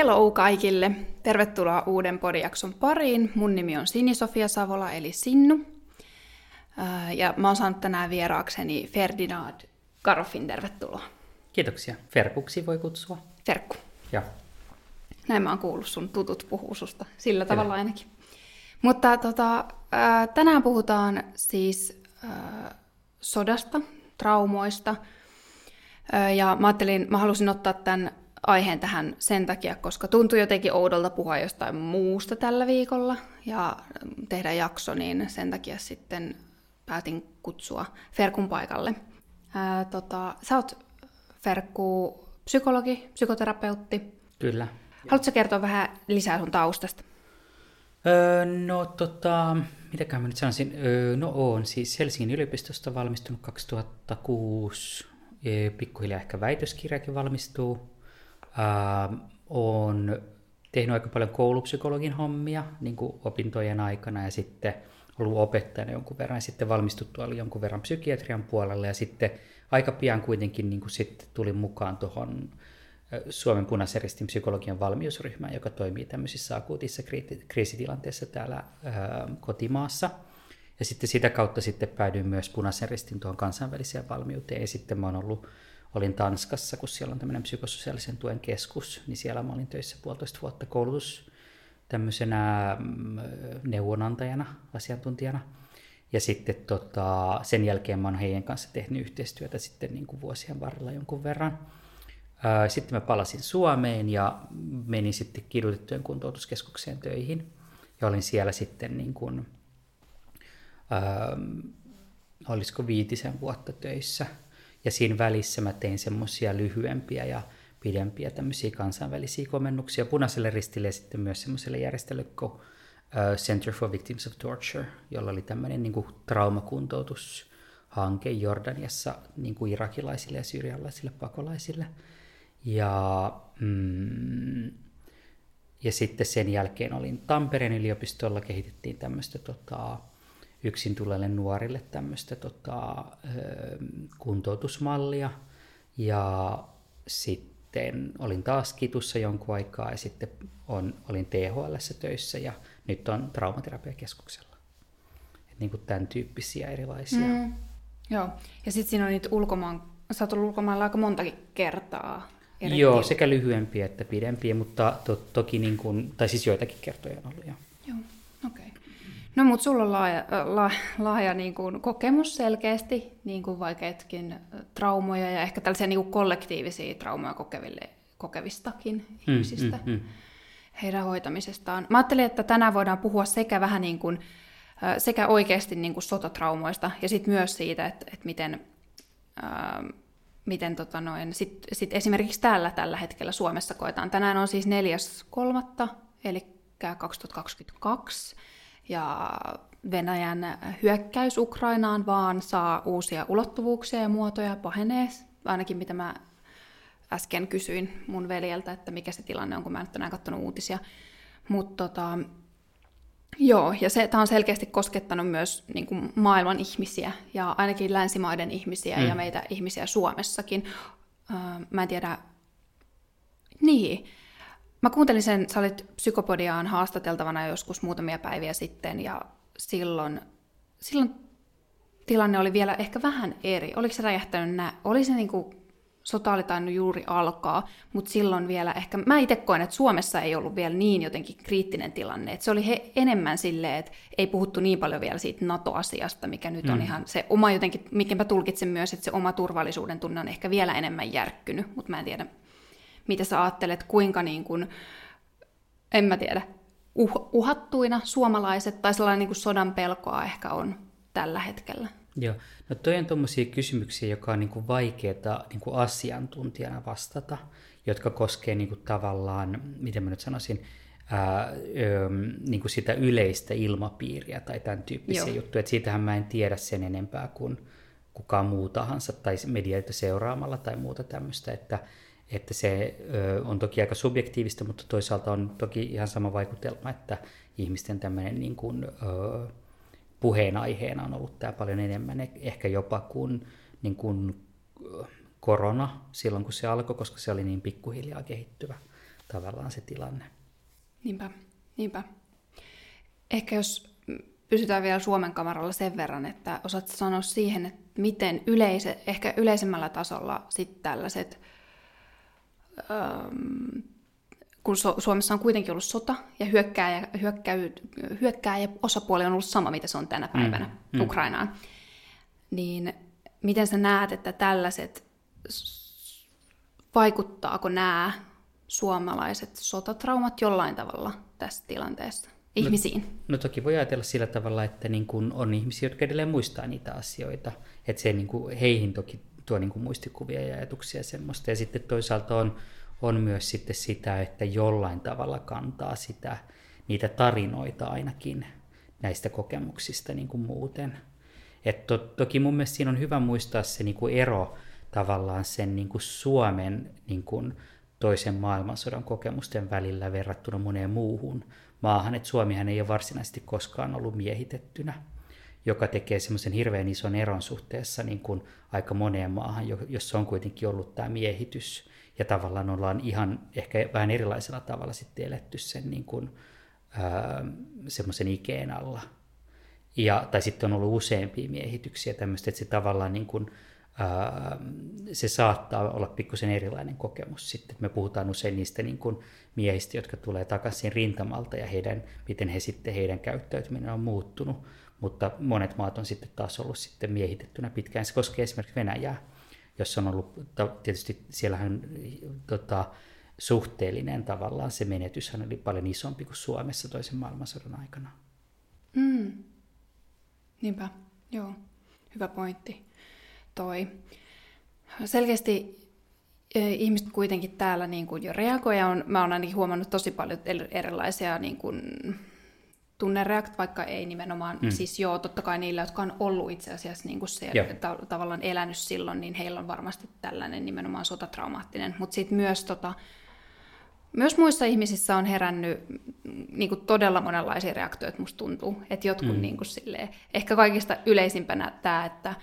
Hello kaikille! Tervetuloa uuden podijakson pariin. Mun nimi on Sini-Sofia Savola eli Sinnu. Ja mä oon saanut tänään vieraakseni Ferdinand Karoffin. Tervetuloa. Kiitoksia. Ferkuksi voi kutsua. Ferkku. Ja. Näin mä oon kuullut sun tutut puhuu susta. Sillä Kyllä. tavalla ainakin. Mutta tota, tänään puhutaan siis sodasta, traumoista. Ja mä ajattelin, mä halusin ottaa tämän aiheen tähän sen takia, koska tuntui jotenkin oudolta puhua jostain muusta tällä viikolla ja tehdä jakso, niin sen takia sitten päätin kutsua Ferkun paikalle. Ää, tota, sä oot Ferkku psykologi, psykoterapeutti. Kyllä. Haluatko kertoa vähän lisää sun taustasta? Öö, no tota, mitäkään mä nyt sanoisin, öö, no on siis Helsingin yliopistosta valmistunut 2006, pikkuhiljaa ehkä väitöskirjakin valmistuu, on tehnyt aika paljon koulupsykologin hommia niin kuin opintojen aikana ja sitten ollut opettajana jonkun verran ja sitten valmistuttua oli jonkun verran psykiatrian puolella ja sitten aika pian kuitenkin niin kuin sitten tulin mukaan tuohon Suomen punaisen ristin psykologian valmiusryhmään, joka toimii tämmöisissä akuutissa kriisitilanteissa täällä ää, kotimaassa. Ja sitten sitä kautta sitten päädyin myös punaisen ristin tuohon kansainväliseen valmiuteen ja sitten mä oon ollut olin Tanskassa, kun siellä on tämmöinen psykososiaalisen tuen keskus, niin siellä mä olin töissä puolitoista vuotta koulutus tämmöisenä mm, neuvonantajana, asiantuntijana. Ja sitten tota, sen jälkeen mä oon heidän kanssa tehnyt yhteistyötä sitten niin kuin vuosien varrella jonkun verran. Sitten mä palasin Suomeen ja menin sitten kidutettujen kuntoutuskeskukseen töihin. Ja olin siellä sitten niin kuin, ää, olisiko viitisen vuotta töissä – ja siinä välissä mä tein semmoisia lyhyempiä ja pidempiä tämmöisiä kansainvälisiä komennuksia punaiselle ristille ja sitten myös semmoiselle järjestölle kuin Center for Victims of Torture, jolla oli tämmöinen niin kuin traumakuntoutushanke Jordaniassa niin kuin irakilaisille ja syyrialaisille pakolaisille. Ja, mm, ja sitten sen jälkeen olin Tampereen yliopistolla, kehitettiin tämmöistä tota, yksin tulleille nuorille tämmöistä tota, kuntoutusmallia. Ja sitten olin taas kitussa jonkun aikaa ja sitten on, olin THL töissä ja nyt on traumaterapiakeskuksella. Et niin kuin tämän tyyppisiä erilaisia. Mm. Joo, ja sitten siinä on niitä ulkomaan, sä oot ollut ulkomailla aika montakin kertaa. Eri Joo, sekä lyhyempiä että pidempiä, mutta to, toki niin kuin, tai siis joitakin kertoja on ollut. Jo. Joo. No mutta sulla on laaja, la, laaja niin kuin, kokemus selkeästi, niin kuin vaikeatkin traumoja ja ehkä tällaisia niin kuin kollektiivisia traumoja kokeville, kokevistakin mm, ihmisistä, mm, mm. heidän hoitamisestaan. Mä ajattelin, että tänään voidaan puhua sekä vähän niin kuin, sekä oikeasti niin kuin sotatraumoista ja sitten myös siitä, että, että miten, ää, miten tota noin, sit, sit esimerkiksi täällä tällä hetkellä Suomessa koetaan. Tänään on siis 4.3. eli 2022 ja Venäjän hyökkäys Ukrainaan vaan saa uusia ulottuvuuksia ja muotoja, pahenee, ainakin mitä mä äsken kysyin mun veljeltä, että mikä se tilanne on, kun mä en tänään katsonut uutisia. Mutta tota, joo, ja se, tämä on selkeästi koskettanut myös niin kuin maailman ihmisiä, ja ainakin länsimaiden ihmisiä mm. ja meitä ihmisiä Suomessakin. Öö, mä en tiedä, niin, Mä kuuntelin sen, sä olit psykopodiaan haastateltavana joskus muutamia päiviä sitten ja silloin, silloin tilanne oli vielä ehkä vähän eri. Oliko se räjähtänyt nä? Oli se niinku, sota oli tainnut juuri alkaa, mutta silloin vielä ehkä, mä itse koen, että Suomessa ei ollut vielä niin jotenkin kriittinen tilanne. Et se oli he, enemmän silleen, että ei puhuttu niin paljon vielä siitä NATO-asiasta, mikä nyt mm. on ihan se oma jotenkin, mikä mä tulkitsen myös, että se oma turvallisuuden tunne on ehkä vielä enemmän järkkynyt, mutta mä en tiedä, mitä sä ajattelet, kuinka niin kuin, en mä tiedä, uh, uhattuina suomalaiset tai sellainen niin kuin sodan pelkoa ehkä on tällä hetkellä? Joo, no toi on tuommoisia kysymyksiä, joka on niin kuin vaikeaa niin kuin asiantuntijana vastata, jotka koskee niin kuin tavallaan, miten mä nyt sanoisin, ää, ö, niin kuin sitä yleistä ilmapiiriä tai tämän tyyppisiä Joo. juttuja. Että siitähän mä en tiedä sen enempää kuin kukaan muu tahansa tai medioita seuraamalla tai muuta tämmöistä, että että se ö, on toki aika subjektiivista, mutta toisaalta on toki ihan sama vaikutelma, että ihmisten tämmöinen niin kuin, ö, puheenaiheena on ollut tämä paljon enemmän, e-, ehkä jopa kuin, niin kuin korona silloin, kun se alkoi, koska se oli niin pikkuhiljaa kehittyvä tavallaan se tilanne. Niinpä, niinpä. Ehkä jos pysytään vielä Suomen kamaralla sen verran, että osaat sanoa siihen, että miten yleise, ehkä yleisemmällä tasolla sitten tällaiset, ähm, kun Suomessa on kuitenkin ollut sota ja hyökkääjä, hyökkäy, hyökkääjä osapuoli on ollut sama, mitä se on tänä päivänä mm, mm. Ukrainaan, niin miten sä näet, että tällaiset, vaikuttaako nämä suomalaiset sotatraumat jollain tavalla tässä tilanteessa? ihmisiin? No, no toki voi ajatella sillä tavalla, että niin kun on ihmisiä, jotka edelleen muistaa niitä asioita. Että se niin kuin heihin toki tuo niin kuin muistikuvia ja ajatuksia semmoista. Ja sitten toisaalta on, on myös sitten sitä, että jollain tavalla kantaa sitä, niitä tarinoita ainakin näistä kokemuksista niin kuin muuten. Et to, toki mun mielestä siinä on hyvä muistaa se niin kuin ero tavallaan sen niin kuin Suomen niin kuin toisen maailmansodan kokemusten välillä verrattuna moneen muuhun maahan, että Suomihan ei ole varsinaisesti koskaan ollut miehitettynä, joka tekee semmoisen hirveän ison eron suhteessa niin kuin aika moneen maahan, jossa on kuitenkin ollut tämä miehitys, ja tavallaan ollaan ihan ehkä vähän erilaisella tavalla sitten eletty sen niin kuin, ää, semmoisen ikeen alla. Ja, tai sitten on ollut useampia miehityksiä tämmöistä, että se tavallaan niin kuin, se saattaa olla pikkusen erilainen kokemus sitten. Me puhutaan usein niistä niin kuin miehistä, jotka tulee takaisin rintamalta ja heidän, miten he sitten, heidän käyttäytyminen on muuttunut. Mutta monet maat on sitten taas ollut sitten miehitettynä pitkään. Se koskee esimerkiksi Venäjää, jossa on ollut, tietysti siellähän tota, suhteellinen tavallaan se menetyshän oli paljon isompi kuin Suomessa toisen maailmansodan aikana. Mm. Niinpä, joo. Hyvä pointti toi. Selkeästi ihmiset kuitenkin täällä niin kuin jo reagoivat. On, mä oon ainakin huomannut tosi paljon erilaisia niin kuin, tunnereakt, vaikka ei nimenomaan, mm. siis joo, totta kai niillä, jotka on ollut itse asiassa niin kuin se, ta- tavallaan elänyt silloin, niin heillä on varmasti tällainen nimenomaan sotatraumaattinen, mutta sitten myös, tota, myös muissa ihmisissä on herännyt niin kuin todella monenlaisia reaktioita, musta tuntuu, että jotkut mm. niin kuin silleen, ehkä kaikista yleisimpänä tämä, että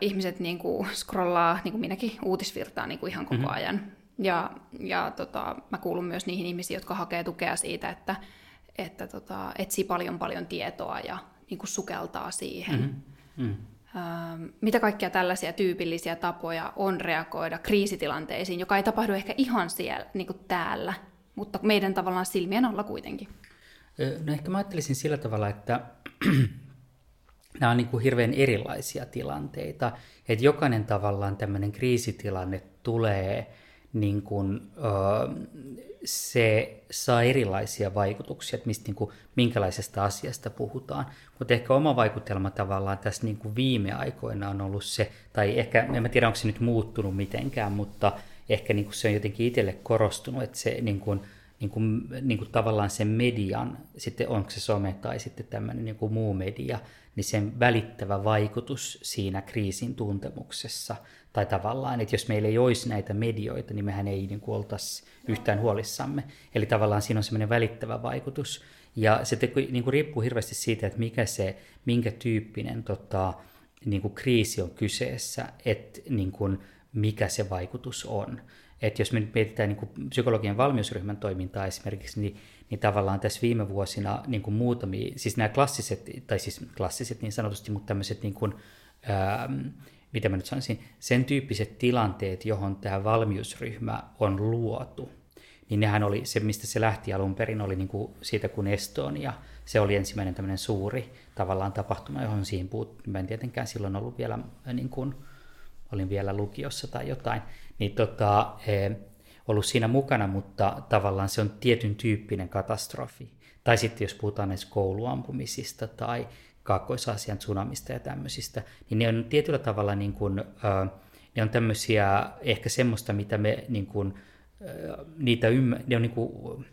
ihmiset niin kuin scrollaa, niin kuin minäkin, uutisvirtaa niin kuin ihan koko mm-hmm. ajan. Ja, ja tota, mä kuulun myös niihin ihmisiin, jotka hakee tukea siitä, että, että tota, etsii paljon paljon tietoa ja niin kuin sukeltaa siihen. Mm-hmm. Mm. mitä kaikkia tällaisia tyypillisiä tapoja on reagoida kriisitilanteisiin, joka ei tapahdu ehkä ihan siellä, niin kuin täällä, mutta meidän tavallaan silmien alla kuitenkin? No ehkä mä ajattelisin sillä tavalla, että nämä on niin kuin hirveän erilaisia tilanteita, että jokainen tavallaan tämmöinen kriisitilanne tulee, niin kuin, se saa erilaisia vaikutuksia, että mistä, niin kuin, minkälaisesta asiasta puhutaan. Mutta ehkä oma vaikutelma tavallaan tässä niin kuin viime aikoina on ollut se, tai ehkä, en tiedä onko se nyt muuttunut mitenkään, mutta ehkä niin kuin se on jotenkin itselle korostunut, että se niin kuin, niin kuin, niin kuin tavallaan sen median, sitten onko se some tai sitten tämmöinen niin kuin muu media, niin sen välittävä vaikutus siinä kriisin tuntemuksessa. Tai tavallaan, että jos meillä ei olisi näitä medioita, niin mehän ei niin kuin oltaisi yhtään huolissamme. Eli tavallaan siinä on semmoinen välittävä vaikutus. Ja se niin kuin riippuu hirveästi siitä, että mikä se, minkä tyyppinen tota, niin kuin kriisi on kyseessä, että niin kuin, mikä se vaikutus on. Että jos me nyt mietitään niin kuin psykologian valmiusryhmän toimintaa esimerkiksi, niin, niin tavallaan tässä viime vuosina niin kuin muutamia, siis nämä klassiset, tai siis klassiset niin sanotusti, mutta tämmöiset niin kuin, ää, mitä mä nyt sanoisin, sen tyyppiset tilanteet, johon tämä valmiusryhmä on luotu, niin nehän oli se, mistä se lähti alun perin, oli niin kuin siitä kun Estonia, se oli ensimmäinen tämmöinen suuri tavallaan tapahtuma, johon siihen puut, mä en tietenkään silloin ollut vielä niin kuin, olin vielä lukiossa tai jotain, niin tota, eh, ollut siinä mukana, mutta tavallaan se on tietyn tyyppinen katastrofi. Tai sitten jos puhutaan näistä kouluampumisista tai Kaakkois-Aasian tsunamista ja tämmöisistä, niin ne on tietyllä tavalla niin kuin, ne on tämmöisiä ehkä semmoista, mitä me niin kuin, niitä ymmär, ne on niin kuin,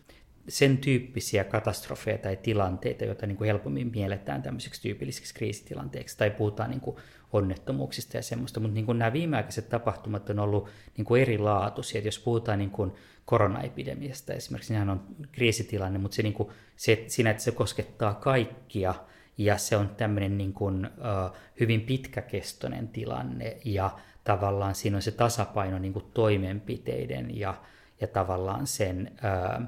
sen tyyppisiä katastrofeja tai tilanteita, joita niin kuin helpommin mielletään tämmöiseksi tyypillisiksi kriisitilanteiksi, tai puhutaan niin kuin onnettomuuksista ja semmoista, mutta niin kuin nämä viimeaikaiset tapahtumat on ollut niin kuin erilaatuisia, että jos puhutaan niin kuin koronaepidemiasta esimerkiksi, niin on kriisitilanne, mutta se, niin kuin, se, siinä, että se koskettaa kaikkia, ja se on tämmöinen niin kuin, uh, hyvin pitkäkestoinen tilanne, ja tavallaan siinä on se tasapaino niin kuin toimenpiteiden ja ja tavallaan sen ää,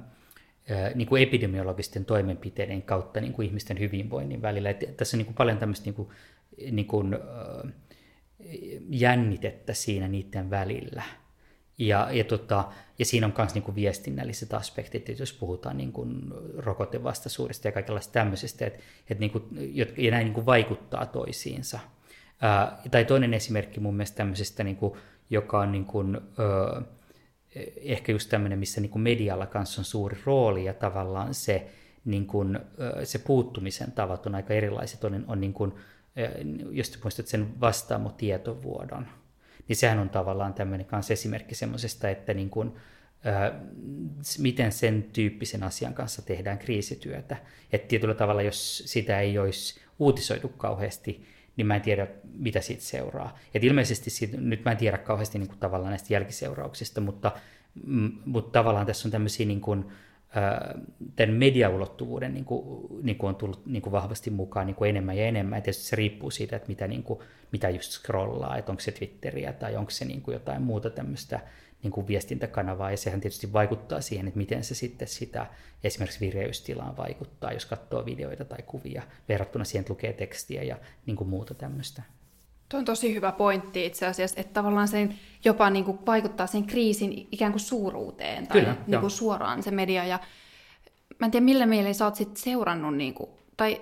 niin kuin epidemiologisten toimenpiteiden kautta niin kuin ihmisten hyvinvoinnin välillä. Et tässä on niin kuin paljon tämmöistä niin kuin, niin kuin, jännitettä siinä niiden välillä. Ja, ja, tota, ja siinä on myös niin viestinnälliset aspektit, että jos puhutaan niin kuin rokotevastaisuudesta ja kaikenlaista tämmöisestä, että, että niin kuin, ja näin niin kuin vaikuttaa toisiinsa. Ää, tai toinen esimerkki mun mielestä tämmöisestä, niin kuin, joka on niin kuin, ö, ehkä just tämmöinen, missä niin kuin medialla kanssa on suuri rooli ja tavallaan se, niin kuin, se puuttumisen tavat on aika erilaiset. On, on niin kuin, jos muistat sen vastaamo tietovuodon, niin sehän on tavallaan tämmöinen kanssa esimerkki semmoisesta, että niin kuin, miten sen tyyppisen asian kanssa tehdään kriisityötä. Että tietyllä tavalla, jos sitä ei olisi uutisoitu kauheasti, niin mä en tiedä, mitä siitä seuraa. Et ilmeisesti siitä, nyt mä en tiedä kauheasti niin kuin, tavallaan näistä jälkiseurauksista, mutta, mutta tavallaan tässä on tämmöisiä niin kuin, tämän mediaulottuvuuden niin kuin, niin kuin on tullut niin kuin vahvasti mukaan niin kuin enemmän ja enemmän. Ja tietysti se riippuu siitä, että mitä, niin kuin, mitä just scrollaa, että onko se Twitteriä tai onko se niin kuin jotain muuta tämmöistä niin kuin viestintäkanavaa, ja sehän tietysti vaikuttaa siihen, että miten se sitten sitä esimerkiksi vireystilaan vaikuttaa, jos katsoo videoita tai kuvia, verrattuna siihen, että lukee tekstiä ja niin kuin muuta tämmöistä. Tuo on tosi hyvä pointti itse asiassa, että tavallaan se jopa niin kuin vaikuttaa sen kriisin ikään kuin suuruuteen tai Kyllä, niin kuin suoraan se media. Ja mä en tiedä, millä mielin sä oot sit seurannut, niin kuin, tai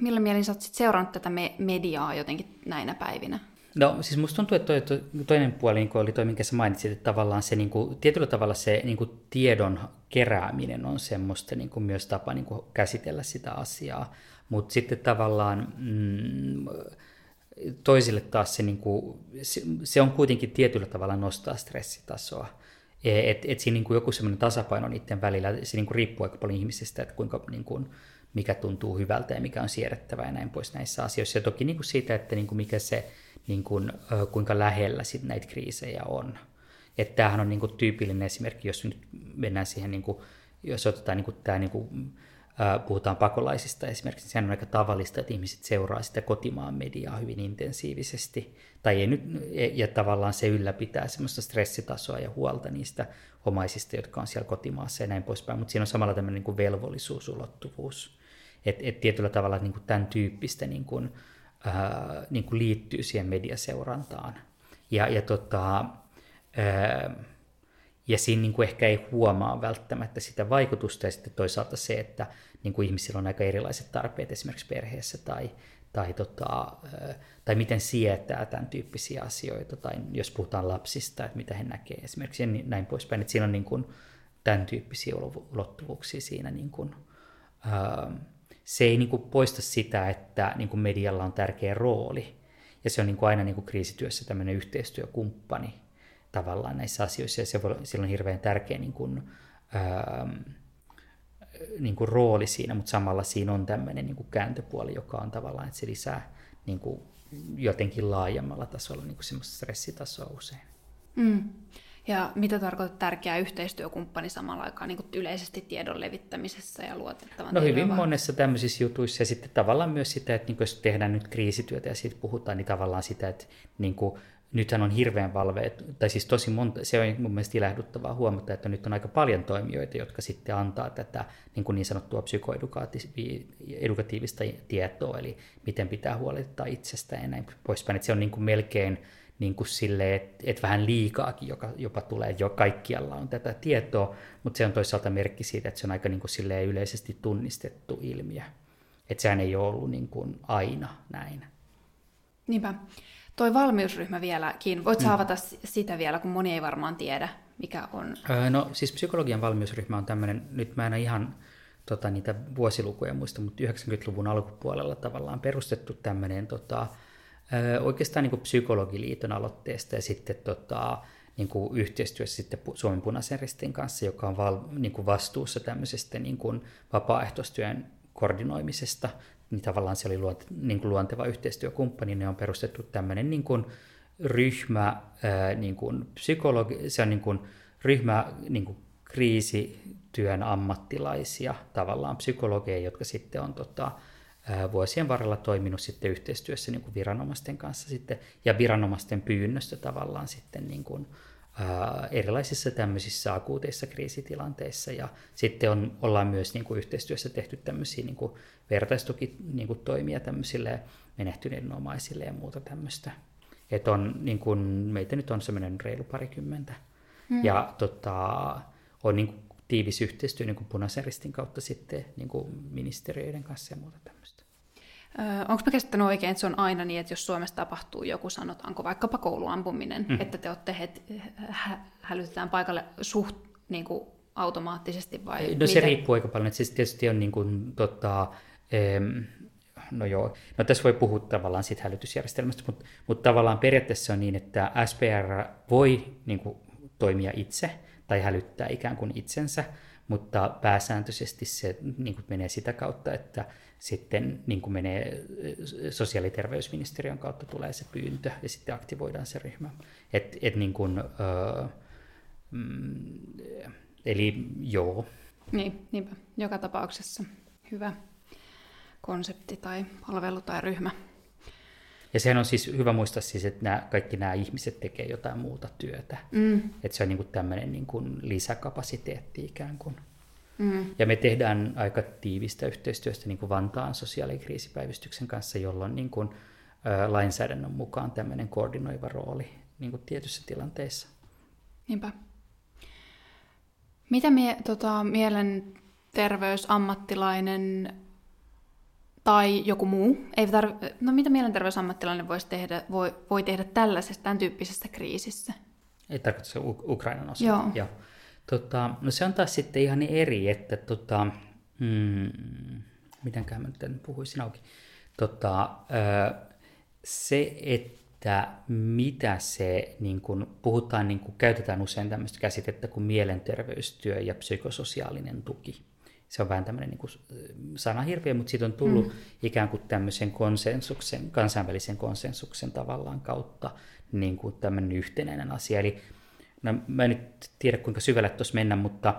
millä mielin sä oot sit seurannut tätä me- mediaa jotenkin näinä päivinä? No siis musta tuntuu, että toi, toi, toinen puoli niin oli toi, minkä sä mainitsit, että tavallaan se niin kuin, tietyllä tavalla se niin kuin, tiedon kerääminen on semmoista niin kuin, myös tapa niin kuin, käsitellä sitä asiaa. Mutta sitten tavallaan mm, toisille taas se, niin kuin, se, se on kuitenkin tietyllä tavalla nostaa stressitasoa. E, et, et siinä niin kuin joku semmoinen tasapaino niiden välillä, se niin kuin riippuu aika paljon ihmisistä, että kuinka, niin kuin, mikä tuntuu hyvältä ja mikä on siedettävää ja näin pois näissä asioissa. Ja toki niin kuin siitä, että niin kuin mikä se niin kuin, kuinka lähellä sit näitä kriisejä on. Että tämähän on niin kuin tyypillinen esimerkki, jos nyt mennään siihen, niin kuin, jos otetaan niin kuin tämä, niin kuin, puhutaan pakolaisista esimerkiksi, sehän on aika tavallista, että ihmiset seuraa sitä kotimaan mediaa hyvin intensiivisesti. Tai ei nyt, e, ja tavallaan se ylläpitää semmoista stressitasoa ja huolta niistä omaisista, jotka on siellä kotimaassa ja näin poispäin. Mutta siinä on samalla tämmöinen niin kuin velvollisuusulottuvuus. Että et tietyllä tavalla niin kuin tämän tyyppistä niin kuin, ää, niin kuin liittyy siihen mediaseurantaan. Ja, ja, tota, ää, ja siinä niin kuin ehkä ei huomaa välttämättä sitä vaikutusta, ja sitten toisaalta se, että niin kuin ihmisillä on aika erilaiset tarpeet esimerkiksi perheessä, tai, tai, tota, tai miten sietää tämän tyyppisiä asioita, tai jos puhutaan lapsista, että mitä he näkee esimerkiksi, ja näin poispäin. Että siinä on niin kuin tämän tyyppisiä ulottuvuuksia siinä niin kuin, se ei niin kuin poista sitä, että niin kuin medialla on tärkeä rooli. Ja se on niin kuin aina niin kuin kriisityössä tämmöinen yhteistyökumppani tavallaan näissä asioissa. Ja se voi, sillä on hirveän tärkeä niin kuin, niin kuin rooli siinä, mutta samalla siinä on tämmöinen niin kuin kääntöpuoli, joka on tavallaan, että se lisää niin kuin jotenkin laajemmalla tasolla niin kuin semmoista stressitasoa usein. Mm. Ja mitä tarkoittaa tärkeä yhteistyökumppani samalla aikaan niin yleisesti tiedon levittämisessä ja luotettavan No hyvin vaan. monessa tämmöisissä jutuissa ja sitten tavallaan myös sitä, että niin jos tehdään nyt kriisityötä ja siitä puhutaan, niin tavallaan sitä, että niin kuin, nythän on hirveän valveet, tai siis tosi monta, se on mun mielestä ilahduttavaa huomata, että nyt on aika paljon toimijoita, jotka sitten antaa tätä niin, kuin niin sanottua psykoedukatiivista tietoa, eli miten pitää huolehtia itsestä ja näin poispäin. Että se on niin kuin melkein niin kuin sille, että et vähän liikaakin joka, jopa tulee, jo kaikkialla on tätä tietoa, mutta se on toisaalta merkki siitä, että se on aika niin kuin yleisesti tunnistettu ilmiö. Että sehän ei ole ollut niin kuin aina näin. Niinpä. Toi valmiusryhmä vieläkin, voit saavata mm. sitä vielä, kun moni ei varmaan tiedä, mikä on? Öö, no siis psykologian valmiusryhmä on tämmöinen, nyt mä en ihan tota, niitä vuosilukuja muista, mutta 90-luvun alkupuolella tavallaan perustettu tämmöinen tota, oikeastaan niin kuin psykologiliiton aloitteesta ja sitten tota, niin kuin yhteistyössä sitten Suomen punaisen ristin kanssa, joka on val, niin kuin vastuussa tämmöisestä niin kuin vapaaehtoistyön koordinoimisesta, niin tavallaan se oli luonte, niin kuin luonteva yhteistyökumppani, ne on perustettu tämmöinen niin kuin ryhmä, ää, niin kuin psykologi, se on niin kuin ryhmä niin kuin kriisityön ammattilaisia, tavallaan psykologeja, jotka sitten on tota, vuosien varrella toiminut sitten yhteistyössä niin kuin viranomaisten kanssa sitten, ja viranomaisten pyynnöstä tavallaan sitten niin kuin, erilaisissa tämmöisissä akuuteissa kriisitilanteissa. Ja sitten on, ollaan myös niin kuin yhteistyössä tehty tämmöisiä niin kuin vertaistukitoimia niin tämmöisille menehtyneiden omaisille ja muuta tämmöistä. Että on, niin kuin, meitä nyt on semmoinen reilu parikymmentä. Hmm. Ja tota, on niin kuin, tiivis yhteistyö niin kuin punaisen ristin kautta sitten niin kuin ministeriöiden kanssa ja muuta tämmöistä. Onko mä käsittänyt oikein, että se on aina niin, että jos Suomessa tapahtuu joku, sanotaanko vaikkapa kouluampuminen, mm. että te olette het, hä, hälytetään paikalle suht niin kuin automaattisesti vai No miten? se riippuu aika paljon, että siis tietysti on niin kuin, tota, em, no joo, no tässä voi puhua tavallaan siitä hälytysjärjestelmästä, mutta, mutta tavallaan periaatteessa on niin, että SPR voi niin kuin, toimia itse tai hälyttää ikään kuin itsensä, mutta pääsääntöisesti se niin kuin menee sitä kautta, että sitten niin kuin menee sosiaali- ja terveysministeriön kautta tulee se pyyntö ja sitten aktivoidaan se ryhmä. Et, et niin kuin, öö, mm, eli joo. Niin, niinpä. Joka tapauksessa hyvä konsepti tai palvelu tai ryhmä. Ja sehän on siis hyvä muistaa siis, että nämä, kaikki nämä ihmiset tekee jotain muuta työtä. Mm. Että se on niin kuin tämmöinen niin kuin lisäkapasiteetti ikään kuin. Mm. Ja me tehdään aika tiivistä yhteistyöstä niin kuin Vantaan sosiaalikriisipäivystyksen kanssa, jolloin niin kuin, ä, lainsäädännön mukaan tämmöinen koordinoiva rooli niin kuin tietyissä tilanteissa. Niinpä. Mitä mie, tota, mielenterveysammattilainen tai joku muu, ei tarv- no mitä mielenterveysammattilainen voisi tehdä, voi, voi tehdä tällaisessa, tämän tyyppisessä kriisissä? Ei tarkoita se Ukrainan osalta. Joo. Joo. Tota, no se on taas sitten ihan eri, että tota, mm, mitenkään mä nyt puhuisin auki. Tota, se, että mitä se, niin kun puhutaan, niin kun käytetään usein tämmöistä käsitettä kuin mielenterveystyö ja psykososiaalinen tuki. Se on vähän tämmöinen niin kuin sanahirviö, mutta siitä on tullut mm. ikään kuin tämmöisen konsensuksen, kansainvälisen konsensuksen tavallaan kautta niin kuin tämmöinen yhtenäinen asia. Eli no, mä en nyt tiedä kuinka syvälle tuossa mennä, mutta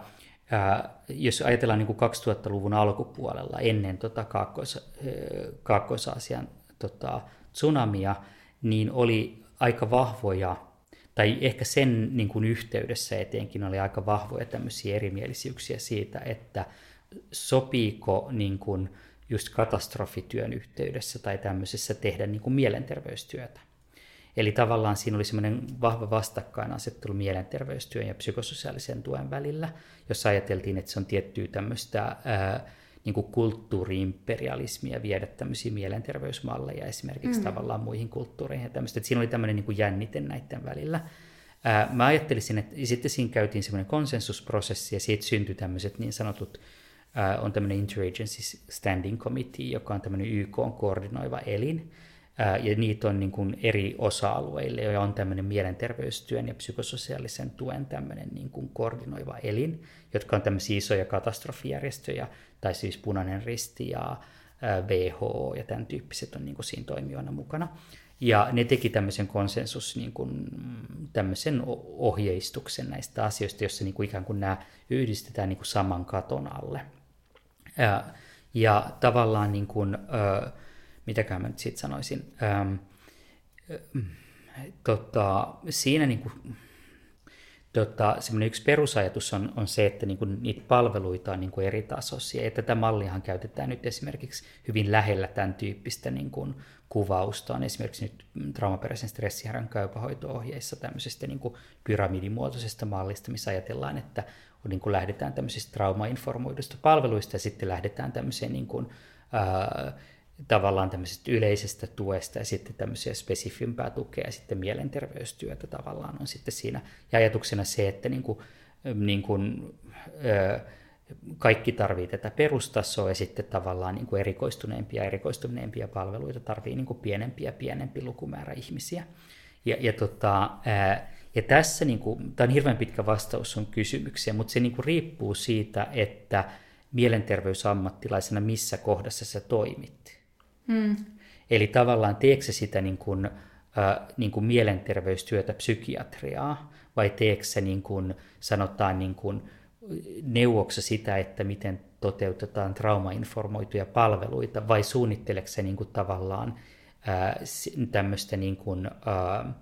ää, jos ajatellaan niin kuin 2000-luvun alkupuolella ennen tota Kaakkois, Kaakkois-Aasian tota, tsunamia, niin oli aika vahvoja, tai ehkä sen niin kuin yhteydessä etenkin oli aika vahvoja tämmöisiä erimielisyyksiä siitä, että sopiiko niin kuin just katastrofityön yhteydessä tai tämmöisessä tehdä niin kuin mielenterveystyötä. Eli tavallaan siinä oli semmoinen vahva vastakkainasettelu mielenterveystyön ja psykososiaalisen tuen välillä, jossa ajateltiin, että se on tiettyä tämmöistä ää, niin kuin kulttuuriimperialismia viedä tämmöisiä mielenterveysmalleja esimerkiksi mm. tavallaan muihin kulttuureihin ja tämmöistä. Että siinä oli tämmöinen niin kuin jännite näiden välillä. Ää, mä ajattelisin, että sitten siinä käytiin semmoinen konsensusprosessi ja siitä syntyi tämmöiset niin sanotut on tämmöinen Interagency Standing Committee, joka on tämmöinen YK-koordinoiva elin, ja niitä on niin kuin eri osa-alueille, ja on tämmöinen mielenterveystyön ja psykososiaalisen tuen tämmöinen niin kuin koordinoiva elin, jotka on tämmöisiä isoja katastrofijärjestöjä, tai siis Punainen Risti ja WHO ja tämän tyyppiset on niin kuin siinä toimijoina mukana. Ja ne teki tämmöisen konsensus, niin kuin, tämmöisen ohjeistuksen näistä asioista, jossa niin kuin ikään kuin nämä yhdistetään niin kuin saman katon alle. Ja, tavallaan, niin kuin, ö, mitäkään mä nyt siitä sanoisin, ö, tota, siinä niin kuin, tota, yksi perusajatus on, on se, että niin kuin, niitä palveluita on niin kuin eri tasoisia. Ja tätä malliahan käytetään nyt esimerkiksi hyvin lähellä tämän tyyppistä niin kuin, kuvausta. On esimerkiksi nyt traumaperäisen stressihäiriön käypähoito-ohjeissa tämmöisestä niin kuin pyramidimuotoisesta mallista, missä ajatellaan, että niin kuin lähdetään tämmöisistä traumainformoidusta palveluista ja sitten lähdetään tämmöiseen niin kuin, ää, tavallaan tämmöisestä yleisestä tuesta ja sitten tämmöisiä spesifimpää tukea ja sitten mielenterveystyötä tavallaan on sitten siinä. Ja ajatuksena se, että niin kuin, niin kuin, ää, kaikki tarvii tätä perustasoa ja sitten tavallaan niin kuin erikoistuneempia ja erikoistuneempia palveluita tarvii niin kuin pienempi ja pienempi lukumäärä ihmisiä. Ja, ja, tota, ää, ja tässä, niin kuin, tämä on hirveän pitkä vastaus on kysymyksiä, mutta se niin kuin riippuu siitä, että mielenterveysammattilaisena missä kohdassa sä toimit. Hmm. Eli tavallaan teekö sitä niin kuin, äh, niin kuin mielenterveystyötä, psykiatriaa, vai teekö se niin kuin, sanotaan niin kuin, neuvoksa sitä, että miten toteutetaan traumainformoituja palveluita, vai suunnitteleeko se niin kuin tavallaan ää, tämmöistä niin kuin, ää,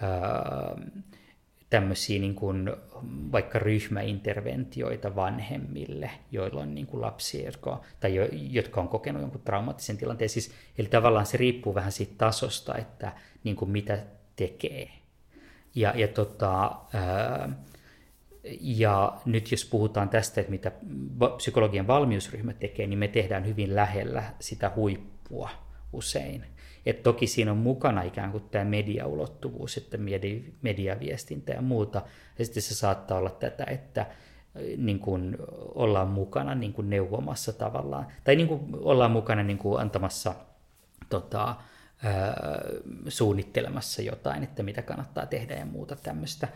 ää, tämmöisiä niin kuin, vaikka ryhmäinterventioita vanhemmille, joilla on niin kuin lapsia, jotka, tai jo, jotka on kokenut jonkun traumaattisen tilanteen. Siis, eli tavallaan se riippuu vähän siitä tasosta, että niin kuin mitä tekee. Ja, ja, tota, ää, ja nyt jos puhutaan tästä, että mitä psykologian valmiusryhmä tekee, niin me tehdään hyvin lähellä sitä huippua usein. Et toki siinä on mukana ikään kuin tämä mediaulottuvuus, että mediaviestintä ja muuta. Ja sitten se saattaa olla tätä, että niin kuin ollaan mukana niin kuin neuvomassa tavallaan, tai niin kuin ollaan mukana niin kuin antamassa tota, ää, suunnittelemassa jotain, että mitä kannattaa tehdä ja muuta tämmöistä.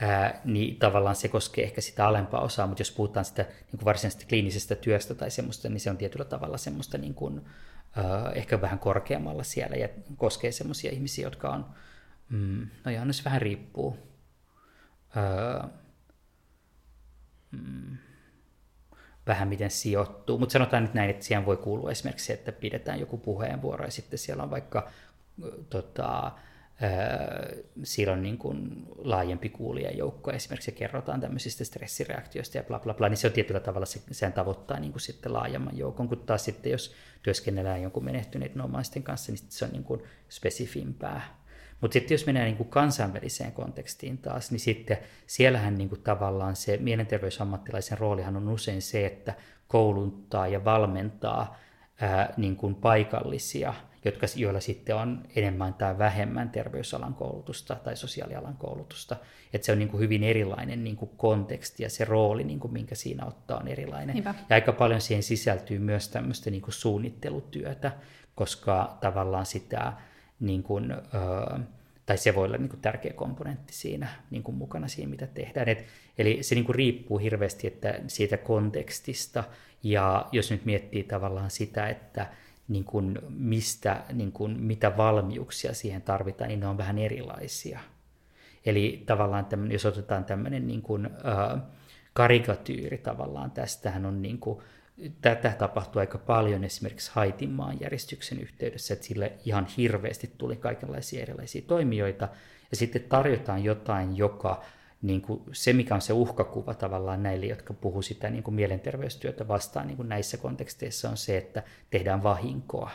Ää, niin tavallaan se koskee ehkä sitä alempaa osaa, mutta jos puhutaan sitä niin kuin varsinaisesta kliinisestä työstä tai semmoista, niin se on tietyllä tavalla semmoista niin kuin, Äh, ehkä vähän korkeammalla siellä ja koskee sellaisia ihmisiä, jotka on, mm, no ja se vähän riippuu. Öö, mm, vähän miten sijoittuu, mutta sanotaan nyt näin, että siihen voi kuulua esimerkiksi se, että pidetään joku puheenvuoro ja sitten siellä on vaikka tota, siellä on niin kuin laajempi kuulijajoukko esimerkiksi ja kerrotaan tämmöisistä stressireaktioista ja bla bla bla, niin se on tietyllä tavalla, se, sehän tavoittaa niin kuin sitten laajemman joukon, kun taas sitten jos työskennellään jonkun menehtyneiden omaisten kanssa, niin se on niin kuin spesifimpää. Mutta sitten jos mennään niin kuin kansainväliseen kontekstiin taas, niin sitten siellähän niin kuin tavallaan se mielenterveysammattilaisen roolihan on usein se, että kouluttaa ja valmentaa ää, niin kuin paikallisia jotka, joilla sitten on enemmän tai vähemmän terveysalan koulutusta tai sosiaalialan koulutusta. Että se on niin kuin hyvin erilainen niin kuin konteksti ja se rooli, niin kuin minkä siinä ottaa, on erilainen. Niinpä. Ja aika paljon siihen sisältyy myös tämmöistä niin kuin suunnittelutyötä, koska tavallaan sitä, niin kuin, tai se voi olla niin kuin tärkeä komponentti siinä niin kuin mukana siinä, mitä tehdään. Et, eli se niin kuin riippuu hirveästi että siitä kontekstista, ja jos nyt miettii tavallaan sitä, että niin kuin mistä, niin kuin, mitä valmiuksia siihen tarvitaan, niin ne on vähän erilaisia. Eli tavallaan tämän, jos otetaan tämmöinen niin kuin, äh, karikatyyri tavallaan, tästähän on niin kuin, tätä tapahtuu aika paljon esimerkiksi Haitin maanjäristyksen yhteydessä, että sille ihan hirveästi tuli kaikenlaisia erilaisia toimijoita, ja sitten tarjotaan jotain, joka niin kuin se, mikä on se uhkakuva tavallaan näille, jotka puhuu sitä niin kuin mielenterveystyötä vastaan niin kuin näissä konteksteissa, on se, että tehdään vahinkoa.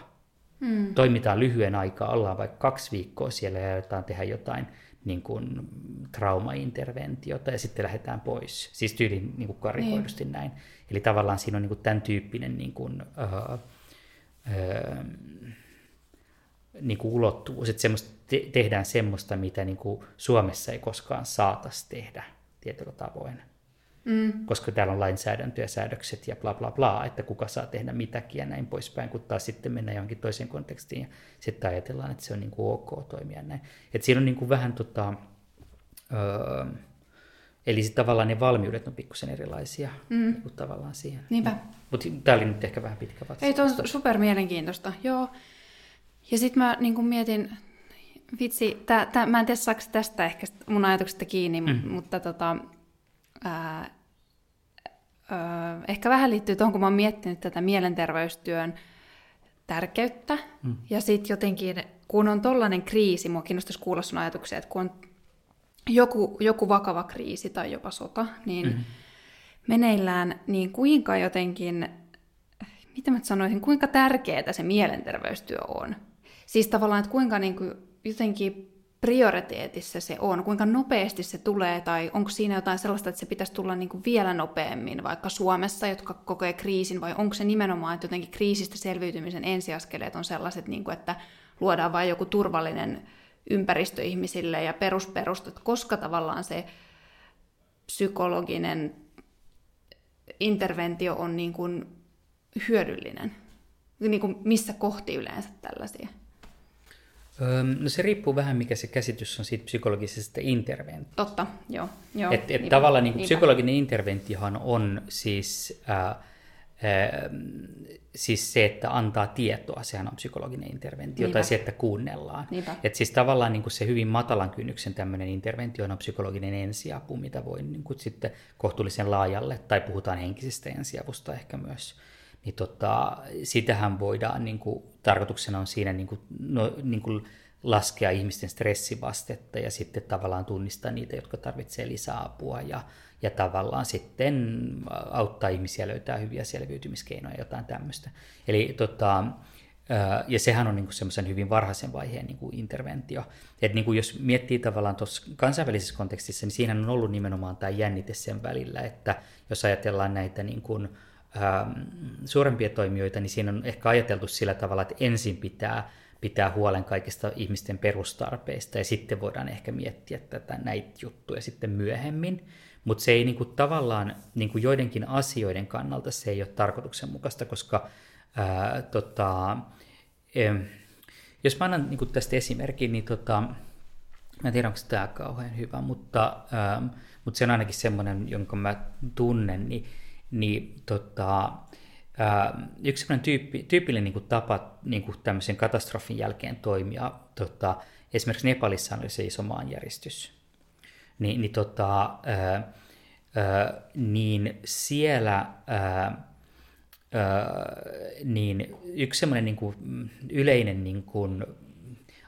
Mm. Toimitaan lyhyen aikaa, ollaan vaikka kaksi viikkoa siellä ja aletaan tehdä jotain niin kuin traumainterventiota ja sitten lähdetään pois. Siis tyylin niin kuin karikoidusti niin. näin. Eli tavallaan siinä on niin kuin tämän tyyppinen niin kuin, öö, öö, niin kuin ulottuvuus, että semmoista, te- tehdään semmoista, mitä niin kuin Suomessa ei koskaan saataisi tehdä tietyllä tavoin. Mm. Koska täällä on lainsäädäntö ja säädökset ja bla bla bla, että kuka saa tehdä mitäkin ja näin poispäin, kun taas sitten mennään johonkin toiseen kontekstiin ja sitten ajatellaan, että se on niin kuin ok toimia näin. Et siinä on niin kuin vähän tota, öö, Eli sitten tavallaan ne valmiudet on pikkusen erilaisia mm. niin kuin tavallaan siihen. Niinpä. Mutta tämä oli nyt ehkä vähän pitkä vatsa. Ei, tuo on super mielenkiintoista. Joo. Ja sitten mä niin mietin, vitsi, tää, tää, mä en tiedä saako tästä ehkä mun ajatuksesta kiinni, mm. mutta tota, ää, ää, ehkä vähän liittyy tuohon, kun mä oon miettinyt tätä mielenterveystyön tärkeyttä. Mm. Ja sitten jotenkin, kun on tollainen kriisi, mua kiinnostaisi kuulla sun ajatuksia, että kun on joku, joku vakava kriisi tai jopa sota, niin mm. meneillään, niin kuinka jotenkin, mitä mä sanoisin, kuinka tärkeää se mielenterveystyö on? Siis tavallaan, että kuinka niin kuin jotenkin prioriteetissa se on, kuinka nopeasti se tulee, tai onko siinä jotain sellaista, että se pitäisi tulla niin kuin vielä nopeammin, vaikka Suomessa, jotka kokee kriisin, vai onko se nimenomaan, että jotenkin kriisistä selviytymisen ensiaskeleet on sellaiset, niin kuin, että luodaan vain joku turvallinen ympäristö ihmisille ja perusperustat, koska tavallaan se psykologinen interventio on niin kuin hyödyllinen. Niin kuin missä kohti yleensä tällaisia? No se riippuu vähän, mikä se käsitys on siitä psykologisesta interventiosta. Totta, joo. joo et, et tavallaan niin kuin psykologinen interventiohan on siis, äh, äh, siis se, että antaa tietoa, sehän on psykologinen interventio, Niinpä. tai se, että kuunnellaan. Et siis tavallaan niin kuin se hyvin matalan kynnyksen tämmöinen interventio on psykologinen ensiapu, mitä voi niin kuin sitten kohtuullisen laajalle, tai puhutaan henkisestä ensiavusta ehkä myös niin tota, sitähän voidaan, niin kuin, tarkoituksena on siinä niin kuin, no, niin kuin laskea ihmisten stressivastetta ja sitten tavallaan tunnistaa niitä, jotka tarvitsevat lisäapua ja, ja tavallaan sitten auttaa ihmisiä löytää hyviä selviytymiskeinoja, jotain tämmöistä. Eli tota, ja sehän on niin semmoisen hyvin varhaisen vaiheen niin kuin interventio. Et niin kuin jos miettii tavallaan tuossa kansainvälisessä kontekstissa, niin siinä on ollut nimenomaan tämä jännite sen välillä, että jos ajatellaan näitä niin kuin, ähm, suurempia toimijoita, niin siinä on ehkä ajateltu sillä tavalla, että ensin pitää pitää huolen kaikista ihmisten perustarpeista ja sitten voidaan ehkä miettiä tätä näitä juttuja sitten myöhemmin. Mutta se ei niinku, tavallaan niinku joidenkin asioiden kannalta se ei ole tarkoituksenmukaista, koska ää, tota, e, jos mä annan niinku tästä esimerkin, niin tota, mä en tiedä, onko tämä kauhean hyvä, mutta, ää, mutta se on ainakin semmoinen, jonka mä tunnen, niin, niin tota, yksi sellainen tyyppi, tyypillinen niin kuin tapa niin kuin tämmöisen katastrofin jälkeen toimia, tota, esimerkiksi Nepalissa oli se iso maanjäristys, niin, niin, tota, ää, ää, niin siellä ää, niin yksi semmoinen niin kuin yleinen niin kuin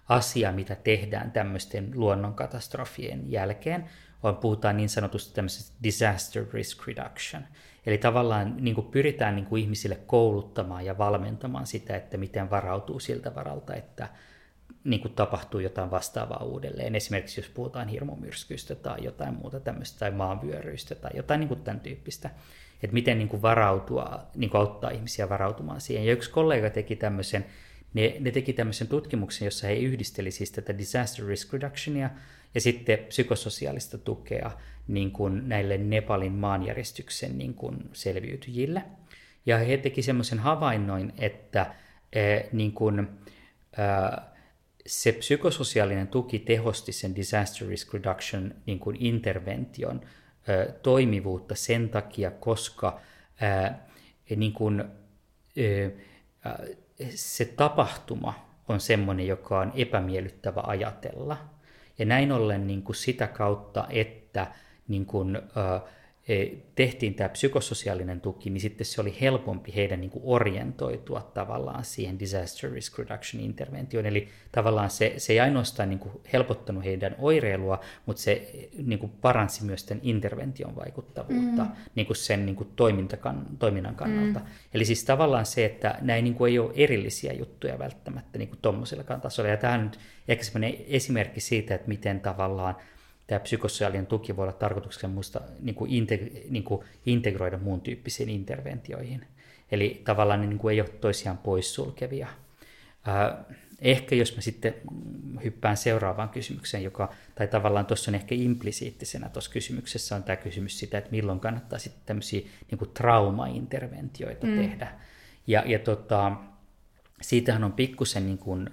asia, mitä tehdään tämmöisten luonnonkatastrofien jälkeen, on puhutaan niin sanotusta disaster risk reduction. Eli tavallaan niin kuin pyritään niin kuin ihmisille kouluttamaan ja valmentamaan sitä, että miten varautuu siltä varalta, että niin kuin tapahtuu jotain vastaavaa uudelleen. Esimerkiksi jos puhutaan hirmumyrskyistä tai jotain muuta tämmöistä, tai maanvyöryistä tai jotain niin kuin tämän tyyppistä. Että miten niin kuin varautua, niin kuin auttaa ihmisiä varautumaan siihen. Ja yksi kollega teki tämmöisen, ne, ne teki tämmöisen tutkimuksen, jossa he yhdisteli siis tätä disaster risk reductionia ja sitten psykososiaalista tukea niin kuin näille Nepalin maanjäristyksen niin kuin selviytyjille. Ja he teki semmoisen havainnoin, että eh, niin kuin, eh, se psykososiaalinen tuki tehosti sen disaster risk reduction niin kuin intervention eh, toimivuutta sen takia, koska niin kuin, se tapahtuma on semmoinen, joka on epämiellyttävä ajatella – ja näin ollen niin kuin sitä kautta, että niin kuin, äh, tehtiin tämä psykososiaalinen tuki, niin sitten se oli helpompi heidän niin kuin orientoitua tavallaan siihen disaster risk reduction interventioon. Eli tavallaan se, se ei ainoastaan niin kuin helpottanut heidän oireilua, mutta se niin kuin paransi myös tämän intervention vaikuttavuutta mm. niin kuin sen niin kuin toimintakan, toiminnan kannalta. Mm. Eli siis tavallaan se, että näin niin kuin ei ole erillisiä juttuja välttämättä niin kuin tuommoisellakaan tasolla. Ja tämä on nyt ehkä esimerkki siitä, että miten tavallaan tämä psykososiaalinen tuki voi olla tarkoituksenmuista niin kuin integ- niin kuin integroida muun tyyppisiin interventioihin. Eli tavallaan ne niin kuin ei ole toisiaan poissulkevia. ehkä jos mä sitten hyppään seuraavaan kysymykseen, joka, tai tavallaan tuossa on ehkä implisiittisenä tuossa kysymyksessä on tämä kysymys sitä, että milloin kannattaa sitten tämmöisiä niin kuin trauma-interventioita mm. tehdä. Ja, ja tota, siitähän on pikkusen niin kuin,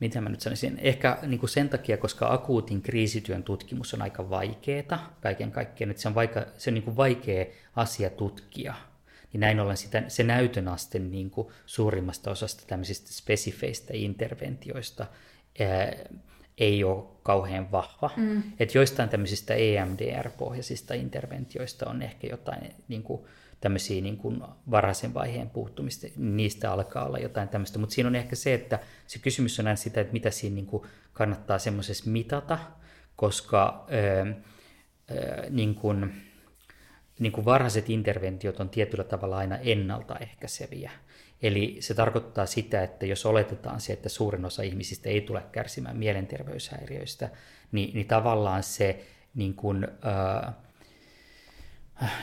mitä mä nyt sanoisin, ehkä niin kuin sen takia, koska akuutin kriisityön tutkimus on aika vaikeaa kaiken kaikkiaan, että se on, vaika, se on niin kuin vaikea asia tutkia, niin näin ollen sitä, se näytön aste niin kuin suurimmasta osasta tämmöisistä spesifeistä interventioista ää, ei ole kauhean vahva. Mm. Että joistain tämmöisistä EMDR-pohjaisista interventioista on ehkä jotain niin kuin, tämmöisiä niin kuin varhaisen vaiheen puuttumista, niistä alkaa olla jotain tämmöistä. Mutta siinä on ehkä se, että se kysymys on aina sitä, että mitä siinä niin kuin kannattaa semmoisessa mitata, koska ää, ää, niin kuin, niin kuin varhaiset interventiot on tietyllä tavalla aina ennaltaehkäiseviä. Eli se tarkoittaa sitä, että jos oletetaan se, että suurin osa ihmisistä ei tule kärsimään mielenterveyshäiriöistä, niin, niin tavallaan se niin kuin, ää,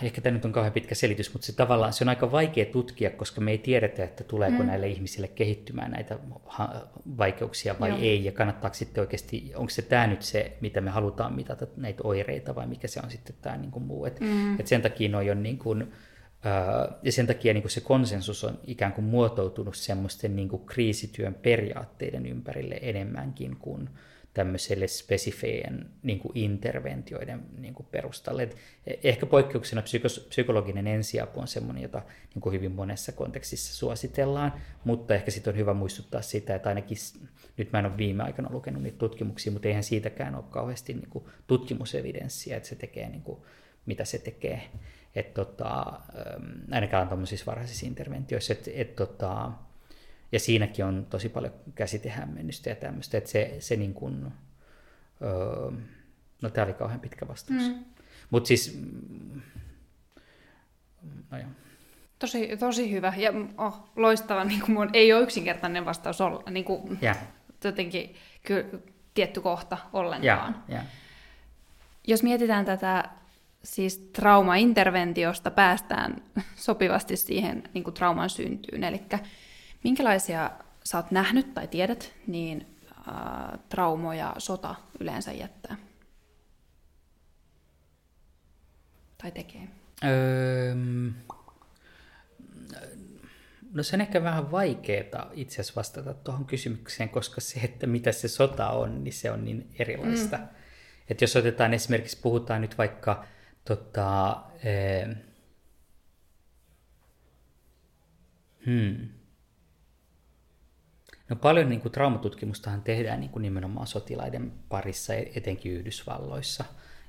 ehkä tämä nyt on kauhean pitkä selitys, mutta se tavallaan se on aika vaikea tutkia, koska me ei tiedetä, että tuleeko mm. näille ihmisille kehittymään näitä vaikeuksia vai Joo. ei, ja kannattaako sitten oikeasti, onko se tämä nyt se, mitä me halutaan mitata näitä oireita, vai mikä se on sitten tämä niin kuin muu. Et, mm. et sen takia noi on niin kuin, ja sen takia niin kuin se konsensus on ikään kuin muotoutunut semmoisten niin kuin kriisityön periaatteiden ympärille enemmänkin kuin tämmöiselle spesifeien niin kuin interventioiden niin kuin perustalle. Et ehkä poikkeuksena psykos, psykologinen ensiapu on semmoinen, jota niin kuin hyvin monessa kontekstissa suositellaan, mutta ehkä sitten on hyvä muistuttaa sitä, että ainakin nyt mä en ole viime aikana lukenut niitä tutkimuksia, mutta eihän siitäkään ole kauheasti niin kuin tutkimusevidenssiä, että se tekee niin kuin, mitä se tekee. Et tota, ainakaan tuommoisissa varhaisissa interventioissa. Et, et tota, ja siinäkin on tosi paljon käsitehämmennystä ja tämmöistä, että se, se niin kuin, öö, no tämä oli kauhean pitkä vastaus. Mm. Mutta siis, mm, no joo. Tosi, tosi hyvä ja oh, loistava. Niin kuin mun, ei ole yksinkertainen vastaus olla. Niin kuin, yeah. Jotenkin kyllä, tietty kohta ollenkaan. Yeah, yeah. Jos mietitään tätä siis traumainterventiosta päästään sopivasti siihen niin kuin trauman syntyyn. Eli minkälaisia sä oot nähnyt tai tiedät, niin ää, traumoja sota yleensä jättää? Tai tekee? Öö, no se on ehkä vähän vaikeaa itse asiassa vastata tuohon kysymykseen, koska se, että mitä se sota on, niin se on niin erilaista. Mm. Että jos otetaan esimerkiksi, puhutaan nyt vaikka Tota, ee, hmm. No paljon niin kuin, traumatutkimustahan tehdään niin kuin, nimenomaan sotilaiden parissa, etenkin Yhdysvalloissa.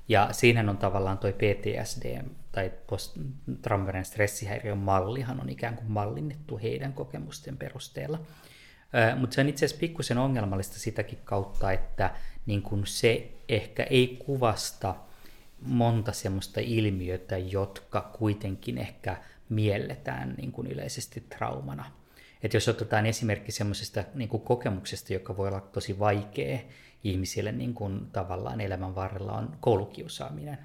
Ja siinä on tavallaan toi PTSD tai post-traumainen stressihäiriön mallihan on ikään kuin mallinnettu heidän kokemusten perusteella. Mutta se on itse asiassa pikkusen ongelmallista sitäkin kautta, että niin se ehkä ei kuvasta – monta semmoista ilmiötä, jotka kuitenkin ehkä mielletään niin yleisesti traumana. Et jos otetaan esimerkki semmoisesta niin kokemuksesta, joka voi olla tosi vaikea ihmisille niin kuin tavallaan elämän varrella, on koulukiusaaminen.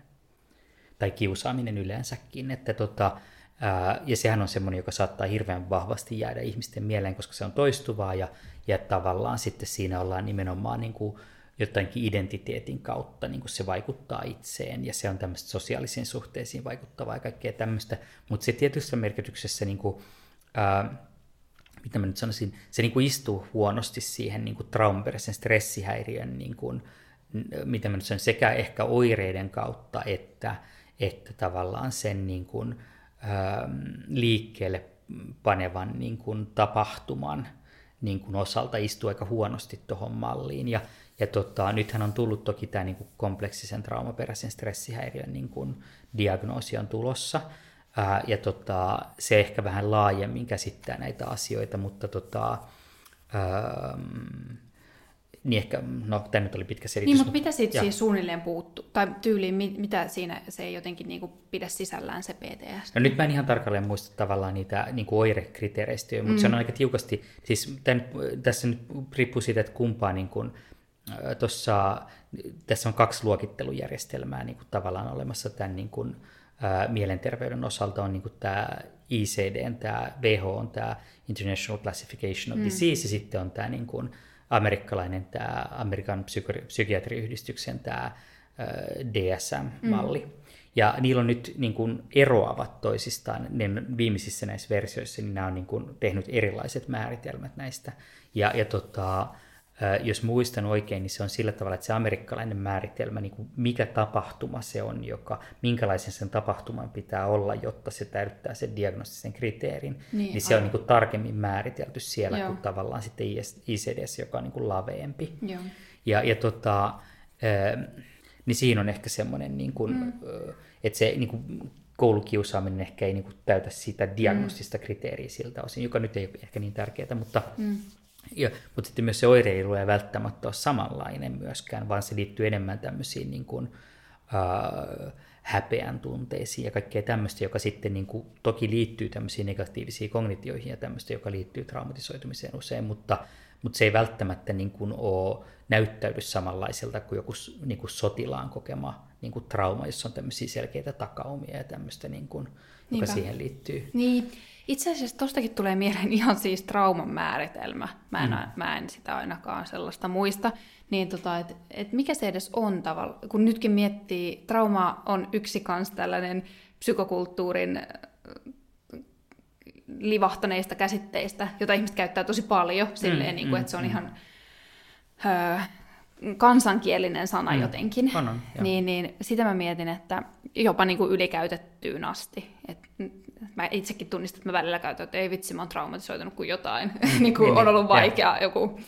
Tai kiusaaminen yleensäkin. Että tota, ää, ja sehän on semmoinen, joka saattaa hirveän vahvasti jäädä ihmisten mieleen, koska se on toistuvaa ja, ja tavallaan sitten siinä ollaan nimenomaan niin kuin, jotenkin identiteetin kautta niin kuin se vaikuttaa itseen ja se on tämmöistä sosiaalisiin suhteisiin vaikuttavaa ja kaikkea tämmöistä, mutta se tietyssä merkityksessä niin kuin, ää, mitä mä nyt sanoisin, se niin kuin istuu huonosti siihen niin kuin traumaperäisen stressihäiriön, niin kuin, mitä mä nyt sanon, sekä ehkä oireiden kautta että, että tavallaan sen niin kuin, ää, liikkeelle panevan niin kuin tapahtuman niin kuin osalta istuu aika huonosti tuohon malliin. Ja ja tota, nythän on tullut toki tämä niin kuin kompleksisen traumaperäisen stressihäiriön niin kuin diagnoosi on tulossa. Ää, ja tota, se ehkä vähän laajemmin käsittää näitä asioita, mutta tota, ää, niin ehkä, no tämä nyt oli pitkä selitys. Niin, mutta mitä siitä siis suunnilleen puuttuu? Tai tyyliin, mitä siinä se ei jotenkin niin kuin pidä sisällään se PTS? No nyt mä en ihan tarkalleen muista tavallaan niitä niin kuin oirekriteereistä, mutta mm. se on aika tiukasti, siis tämän, tässä nyt riippuu siitä, että kumpaa niin kuin, Tossa, tässä on kaksi luokittelujärjestelmää niin kuin tavallaan olemassa tämän niin kuin, ää, mielenterveyden osalta on niin kuin tämä ICD, tämä WHO on tämä International Classification of mm. Disease, ja sitten on tämä niin kuin, amerikkalainen, tämä Amerikan psyki- psykiatriyhdistyksen tämä DSM-malli. Mm. Ja niillä on nyt niin kuin eroavat toisistaan, ne viimeisissä näissä versioissa, niin nämä on niin kuin tehnyt erilaiset määritelmät näistä. Ja, ja tota, jos muistan oikein, niin se on sillä tavalla, että se amerikkalainen määritelmä, niin kuin mikä tapahtuma se on, joka, minkälaisen sen tapahtuman pitää olla, jotta se täyttää sen diagnostisen kriteerin, niin, niin se on niin kuin tarkemmin määritelty siellä Joo. kuin tavallaan sitten ICDS, joka on niin kuin laveempi. Joo. Ja, ja tota, niin siinä on ehkä semmoinen, niin kuin, mm. että se niin kuin, koulukiusaaminen ehkä ei niin kuin, täytä sitä diagnostista mm. kriteeriä siltä osin, joka nyt ei ole ehkä niin tärkeää, mutta mm ja, mutta sitten myös se oireilu ei välttämättä ole samanlainen myöskään, vaan se liittyy enemmän tämmöisiin niin kuin, äh, häpeän tunteisiin ja kaikkea tämmöistä, joka sitten niin kuin, toki liittyy tämmöisiin negatiivisiin kognitioihin ja tämmöistä, joka liittyy traumatisoitumiseen usein, mutta, mutta se ei välttämättä niin kuin, ole, näyttäydy samanlaiselta kuin joku niin kuin sotilaan kokema niin kuin trauma, jossa on tämmöisiä selkeitä takaumia ja tämmöistä, niin kuin, joka siihen liittyy. Niin, itse asiassa tostakin tulee mieleen ihan siis trauman määritelmä. Mä en, mm. mä en sitä ainakaan sellaista muista. Niin tota, että et mikä se edes on tavalla, kun nytkin miettii, trauma on yksi kans tällainen psykokulttuurin äh, livahtaneista käsitteistä, jota ihmiset käyttää tosi paljon, silleen, mm, niin kuin, mm, että se on mm. ihan öö, kansankielinen sana mm, jotenkin. On, on, niin, niin sitä mä mietin, että jopa niin kuin ylikäytettyyn asti. Et mä itsekin tunnistan, että mä välillä käytän, että ei vitsi, mä oon traumatisoitunut kuin jotain, niin kuin niin, on ollut vaikea yeah. joku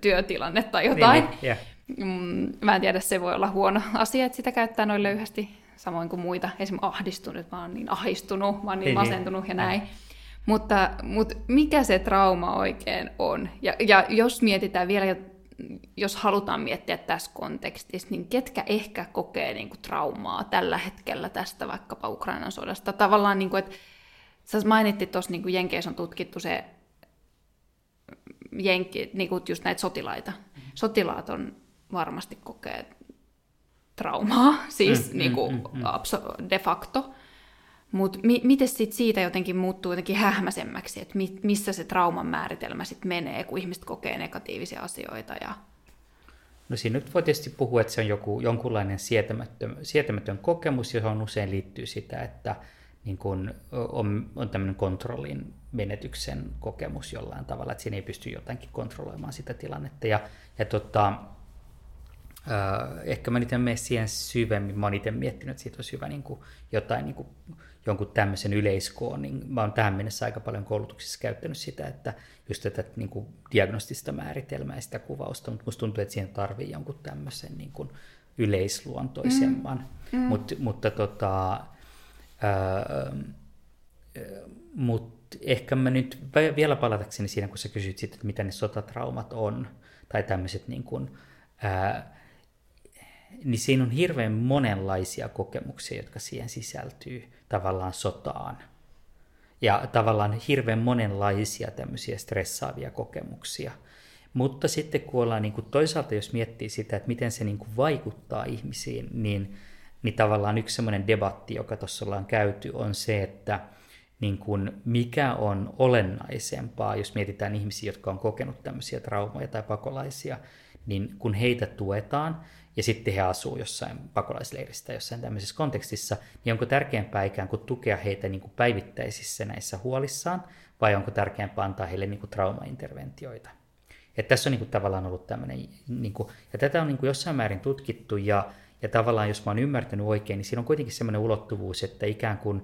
työtilanne tai jotain. Niin, yeah. Mm, mä en tiedä, se voi olla huono asia, että sitä käyttää noin löyhästi, samoin kuin muita. Esimerkiksi ahdistunut, mä oon niin ahdistunut, mä oon niin, niin masentunut ja näin. Mutta, mutta mikä se trauma oikein on? Ja, ja jos mietitään vielä, jos halutaan miettiä tässä kontekstissa, niin ketkä ehkä kokee niin kuin, traumaa tällä hetkellä tästä vaikkapa Ukrainan sodasta? Tavallaan, niin kuin, että sä mainittit tuossa, niin kuin Jenkeissä on tutkittu se, jenki, niin kuin just näitä sotilaita. Sotilaat on varmasti kokee traumaa, siis mm, niin kuin, mm, mm, mm. de facto. Mutta mi- miten sit siitä jotenkin muuttuu jotenkin hähmäisemmäksi, että mi- missä se trauman määritelmä sitten menee, kun ihmiset kokee negatiivisia asioita? Ja... No siinä nyt voi tietysti puhua, että se on joku, jonkunlainen sietämätön, sietämätön kokemus, johon usein liittyy sitä, että niin kun on, on tämmöinen kontrollin menetyksen kokemus jollain tavalla, että siinä ei pysty jotenkin kontrolloimaan sitä tilannetta. Ja, ja tota, äh, ehkä mä nyt en mene siihen syvemmin, mä oon itse miettinyt, että siitä olisi hyvä niin kuin, jotain niin kuin, jonkun tämmöisen yleiskoon, niin mä oon tähän mennessä aika paljon koulutuksissa käyttänyt sitä, että just tätä niin kuin diagnostista määritelmää ja sitä kuvausta, mutta musta tuntuu, että siihen tarvii jonkun tämmöisen niin kuin yleisluontoisemman. Mm. Mm. Mut, mutta tota, ää, mut ehkä mä nyt vielä palatakseni siinä, kun sä kysyt sitten, että mitä ne sotatraumat on, tai tämmöiset niin kuin, ää, niin siinä on hirveän monenlaisia kokemuksia, jotka siihen sisältyy tavallaan sotaan. Ja tavallaan hirveän monenlaisia tämmöisiä stressaavia kokemuksia. Mutta sitten kun ollaan niin kuin toisaalta, jos miettii sitä, että miten se niin kuin vaikuttaa ihmisiin, niin, niin tavallaan yksi semmoinen debatti, joka tuossa ollaan käyty, on se, että niin kuin mikä on olennaisempaa, jos mietitään ihmisiä, jotka on kokenut tämmöisiä traumoja tai pakolaisia, niin kun heitä tuetaan, ja sitten he asuu jossain pakolaisleirissä tai jossain tämmöisessä kontekstissa, niin onko tärkeämpää ikään kuin tukea heitä niin kuin päivittäisissä näissä huolissaan, vai onko tärkeämpää antaa heille niin kuin traumainterventioita? Että tässä on niin kuin tavallaan ollut tämmöinen, niin kuin, ja tätä on niin kuin jossain määrin tutkittu, ja, ja tavallaan jos mä oon ymmärtänyt oikein, niin siinä on kuitenkin semmoinen ulottuvuus, että ikään kuin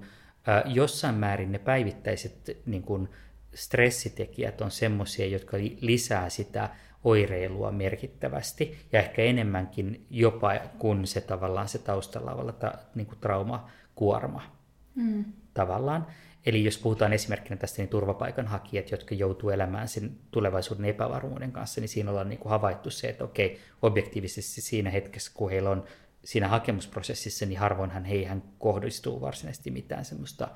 jossain määrin ne päivittäiset niin kuin stressitekijät on semmoisia, jotka lisää sitä oireilua merkittävästi ja ehkä enemmänkin jopa kuin se tavallaan se taustalla oleva ta, niin kuin traumakuorma mm. tavallaan. Eli jos puhutaan esimerkkinä tästä niin turvapaikanhakijat, jotka joutuu elämään sen tulevaisuuden epävarmuuden kanssa, niin siinä ollaan niin kuin havaittu se, että okei, objektiivisesti siinä hetkessä, kun heillä on siinä hakemusprosessissa, niin harvoinhan heihän kohdistuu varsinaisesti mitään semmoista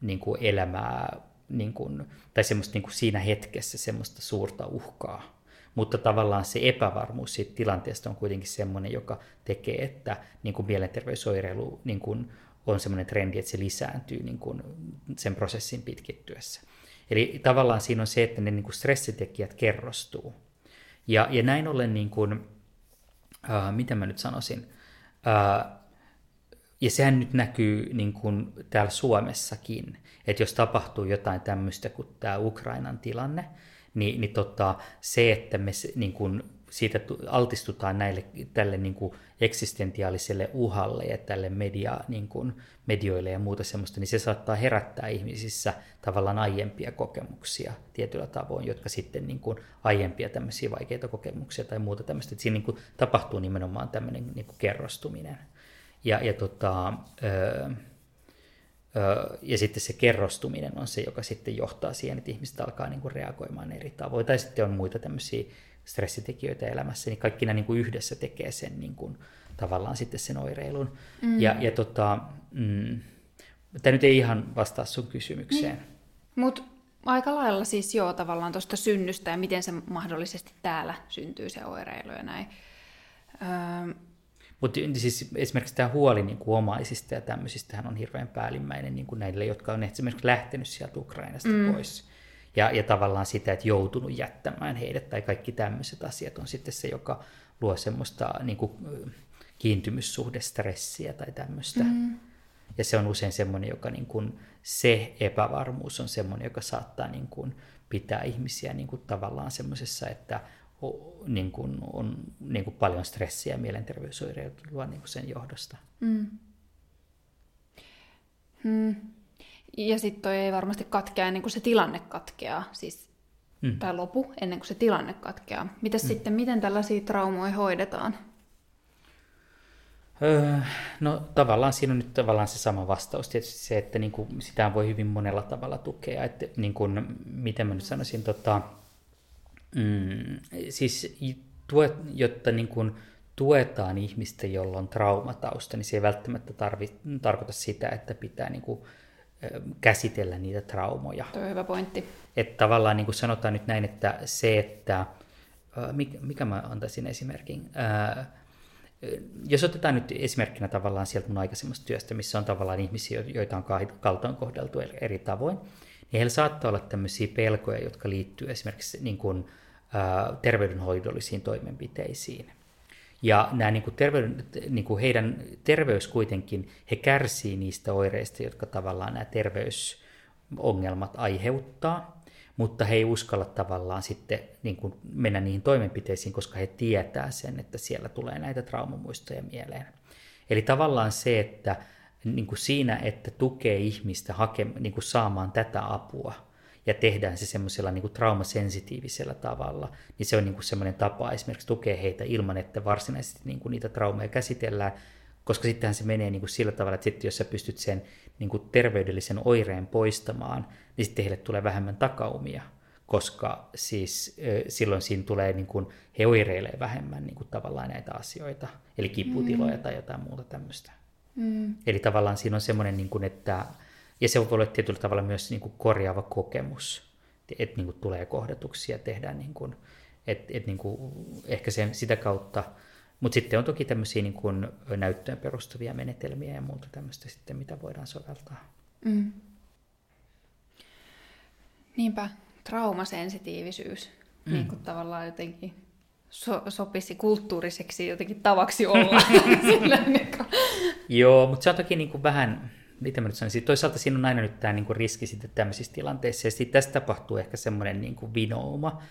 niin kuin elämää, niin kuin, tai semmoista niin kuin siinä hetkessä semmoista suurta uhkaa mutta tavallaan se epävarmuus siitä tilanteesta on kuitenkin semmoinen, joka tekee, että niin kuin mielenterveysoireilu niin kuin on semmoinen trendi, että se lisääntyy niin kuin sen prosessin pitkittyessä. Eli tavallaan siinä on se, että ne niin kuin stressitekijät kerrostuu. Ja, ja näin ollen, niin kuin, äh, mitä mä nyt sanoisin, äh, ja sehän nyt näkyy niin kuin täällä Suomessakin, että jos tapahtuu jotain tämmöistä kuin tämä Ukrainan tilanne, niin, niin tota, se, että me niin kuin, siitä altistutaan näille, tälle niin kuin eksistentiaaliselle uhalle ja tälle media, niin kuin, medioille ja muuta semmoista, niin se saattaa herättää ihmisissä tavallaan aiempia kokemuksia tietyllä tavoin, jotka sitten niin kuin, aiempia tämmöisiä vaikeita kokemuksia tai muuta tämmöistä. Että siinä niin kuin, tapahtuu nimenomaan tämmöinen niin kuin, kerrostuminen. Ja, ja tota, öö, ja sitten se kerrostuminen on se, joka sitten johtaa siihen, että ihmiset alkaa niin kuin reagoimaan eri tavoin. Tai sitten on muita tämmöisiä stressitekijöitä elämässä, niin kaikki nämä niin kuin yhdessä tekee sen niin kuin, tavallaan sitten sen oireilun. Mm. Ja, ja tota, mm, tämä nyt ei ihan vastaa sun kysymykseen. Niin. Mutta aika lailla siis joo tavallaan tuosta synnystä ja miten se mahdollisesti täällä syntyy se oireilu ja näin. Öö, mutta siis esimerkiksi tämä huoli niin kuin omaisista ja tämmöisistä on hirveän päällimmäinen niin kuin näille, jotka on esimerkiksi lähtenyt sieltä Ukrainasta mm. pois. Ja, ja tavallaan sitä, että joutunut jättämään heidät tai kaikki tämmöiset asiat on sitten se, joka luo semmoista niin kuin, kiintymyssuhdestressiä tai tämmöistä. Mm. Ja se on usein semmoinen, joka niin kuin, se epävarmuus on semmoinen, joka saattaa niin kuin, pitää ihmisiä niin kuin, tavallaan semmoisessa, että niin kuin on niin kuin paljon stressiä ja mielenterveysoireilua niin kuin sen johdosta. Mm. Hmm. Ja sitten toi ei varmasti katkea ennen kuin se tilanne katkeaa, siis, mm. tai lopu ennen kuin se tilanne katkeaa. Mitäs mm. sitten, miten tällaisia traumoja hoidetaan? Öö, no tavallaan siinä on nyt tavallaan se sama vastaus. Tietysti se, että niin kuin, sitä voi hyvin monella tavalla tukea. Että, niin kuin, miten mä nyt sanoisin, tota, mm, siis tuet, jotta niin kuin, tuetaan ihmistä, jolla on traumatausta, niin se ei välttämättä tarvi, tarkoita sitä, että pitää niin kuin, käsitellä niitä traumoja. Tuo on hyvä pointti. Että tavallaan niin kuin sanotaan nyt näin, että se, että mikä, mikä mä antaisin esimerkin, jos otetaan nyt esimerkkinä tavallaan sieltä mun aikaisemmasta työstä, missä on tavallaan ihmisiä, joita on kaltoin kohdeltu eri tavoin, niin heillä saattaa olla tämmöisiä pelkoja, jotka liittyy esimerkiksi niin kuin, ää, terveydenhoidollisiin toimenpiteisiin. Ja nämä niin kuin terveyden, niin kuin heidän terveys kuitenkin, he kärsii niistä oireista, jotka tavallaan nämä terveysongelmat aiheuttaa, mutta he ei uskalla tavallaan sitten niin kuin mennä niihin toimenpiteisiin, koska he tietää sen, että siellä tulee näitä traumamuistoja mieleen. Eli tavallaan se, että niin kuin siinä, että tukee ihmistä hake, niin kuin saamaan tätä apua ja tehdään se semmoisella niin kuin traumasensitiivisellä tavalla, niin se on niin kuin semmoinen tapa esimerkiksi tukea heitä ilman, että varsinaisesti niin kuin niitä traumeja käsitellään, koska sittenhän se menee niin kuin sillä tavalla, että sitten jos sä pystyt sen niin kuin terveydellisen oireen poistamaan, niin sitten heille tulee vähemmän takaumia, koska siis silloin siinä tulee, niin kuin, he oireilee vähemmän niin kuin tavallaan näitä asioita, eli kiputiloja mm. tai jotain muuta tämmöistä. Mm. Eli tavallaan siinä on semmoinen, niin kuin, että, ja se voi olla tietyllä tavalla myös niin kuin korjaava kokemus, että niin kuin tulee kohdatuksi ja tehdään, niin kuin, että, että niin kuin, ehkä sen, sitä kautta mutta sitten on toki tämmöisiä niin kuin näyttöön perustuvia menetelmiä ja muuta tämmöistä sitten, mitä voidaan soveltaa. Mm. Niinpä, traumasensitiivisyys mm. niin kuin tavallaan jotenkin so- sopisi kulttuuriseksi jotenkin tavaksi olla. Sillä, niin kuin. Joo, mutta se on toki niin kuin vähän, mitä mä nyt sanoisin, toisaalta siinä on aina nyt tämä niin kuin riski sitten tämmöisissä tilanteissa, ja sitten tästä tapahtuu ehkä semmoinen niin kuin vinouma,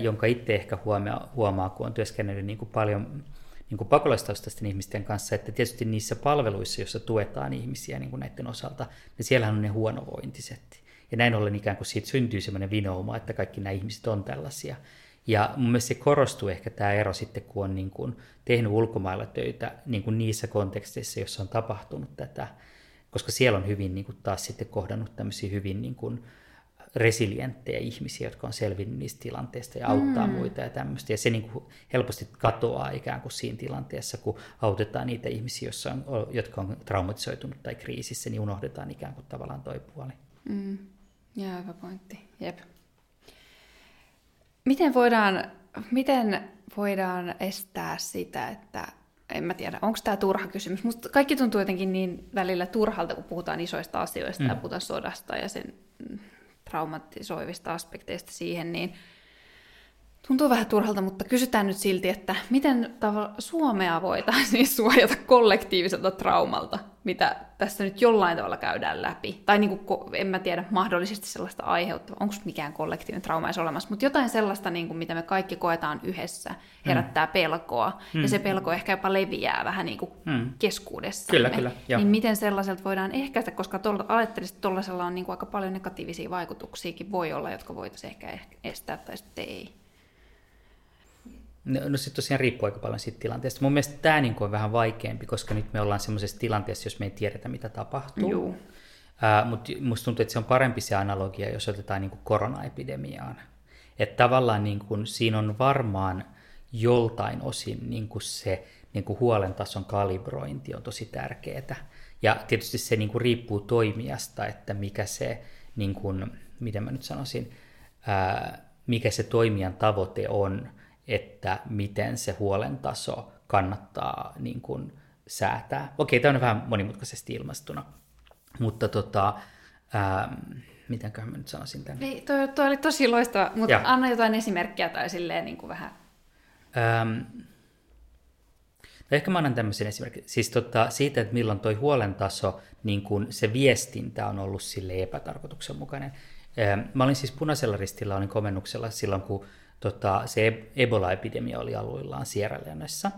jonka itse ehkä huomaa, huomaa kun on työskennellyt niin kuin paljon niin kuin pakolaistaustaisten ihmisten kanssa, että tietysti niissä palveluissa, joissa tuetaan ihmisiä niin kuin näiden osalta, niin siellähän on ne huonovointiset. Ja näin ollen ikään kuin siitä syntyy sellainen vinouma, että kaikki nämä ihmiset on tällaisia. Ja mun mielestä se korostuu ehkä tämä ero sitten, kun on niin kuin tehnyt ulkomailla töitä niin kuin niissä konteksteissa, joissa on tapahtunut tätä, koska siellä on hyvin niin kuin taas sitten kohdannut tämmöisiä hyvin niin kuin, resilienttejä ihmisiä, jotka on selvinnyt niistä tilanteista ja auttaa mm. muita ja tämmöistä. Ja se niin kuin helposti katoaa ikään kuin siinä tilanteessa, kun autetaan niitä ihmisiä, jossa on, jotka on traumatisoitunut tai kriisissä, niin unohdetaan ikään kuin tavallaan toi puoli. Mm. Ja hyvä pointti. Jep. Miten voidaan, miten voidaan estää sitä, että en mä tiedä, onko tämä turha kysymys. Musta kaikki tuntuu jotenkin niin välillä turhalta, kun puhutaan isoista asioista mm. ja puhutaan sodasta ja sen traumatisoivista aspekteista siihen, niin tuntuu vähän turhalta, mutta kysytään nyt silti, että miten tav- Suomea voitaisiin suojata kollektiiviselta traumalta, mitä tässä nyt jollain tavalla käydään läpi. Tai niin kuin, en mä tiedä, mahdollisesti sellaista aiheuttavaa, onko mikään kollektiivinen trauma edes olemassa, mutta jotain sellaista, niin kuin, mitä me kaikki koetaan yhdessä, herättää mm. pelkoa, mm. ja se pelko ehkä jopa leviää vähän niin kuin mm. keskuudessa. Kyllä, kyllä. Jo. Niin miten sellaiselta voidaan ehkäistä, koska ajattelisin, että tuollaisella on niin kuin aika paljon negatiivisia vaikutuksiakin voi olla, jotka voitaisiin ehkä estää tai sitten ei. No, no se tosiaan riippuu aika paljon siitä tilanteesta. Mun mielestä tämä niin on vähän vaikeampi, koska nyt me ollaan semmoisessa tilanteessa, jos me ei tiedetä, mitä tapahtuu. Joo. Uh, Mutta musta tuntuu, että se on parempi se analogia, jos otetaan niin kuin koronaepidemiaan. Että tavallaan niin kuin, siinä on varmaan joltain osin niin kuin se niin kuin huolen tason kalibrointi on tosi tärkeää. Ja tietysti se niin kuin riippuu toimijasta, että mikä se, niin kuin, miten mä nyt sanoisin, ää, mikä se toimijan tavoite on että miten se huolen taso kannattaa niin kuin säätää. Okei, tämä on vähän monimutkaisesti ilmastuna, mutta tota, ähm, mitenköhän mä nyt sanoisin tämän? Ei, toi, toi oli tosi loistava, mutta ja. anna jotain esimerkkiä tai silleen niin kuin vähän. Ähm, no ehkä mä annan tämmöisen esimerkin. Siis tota, siitä, että milloin toi huolen taso, niin kuin se viestintä on ollut sille epätarkoituksenmukainen. Ähm, mä olin siis punaisella ristillä, olin komennuksella silloin, kun tota, se Ebola-epidemia oli alueellaan Sierra Leonessa.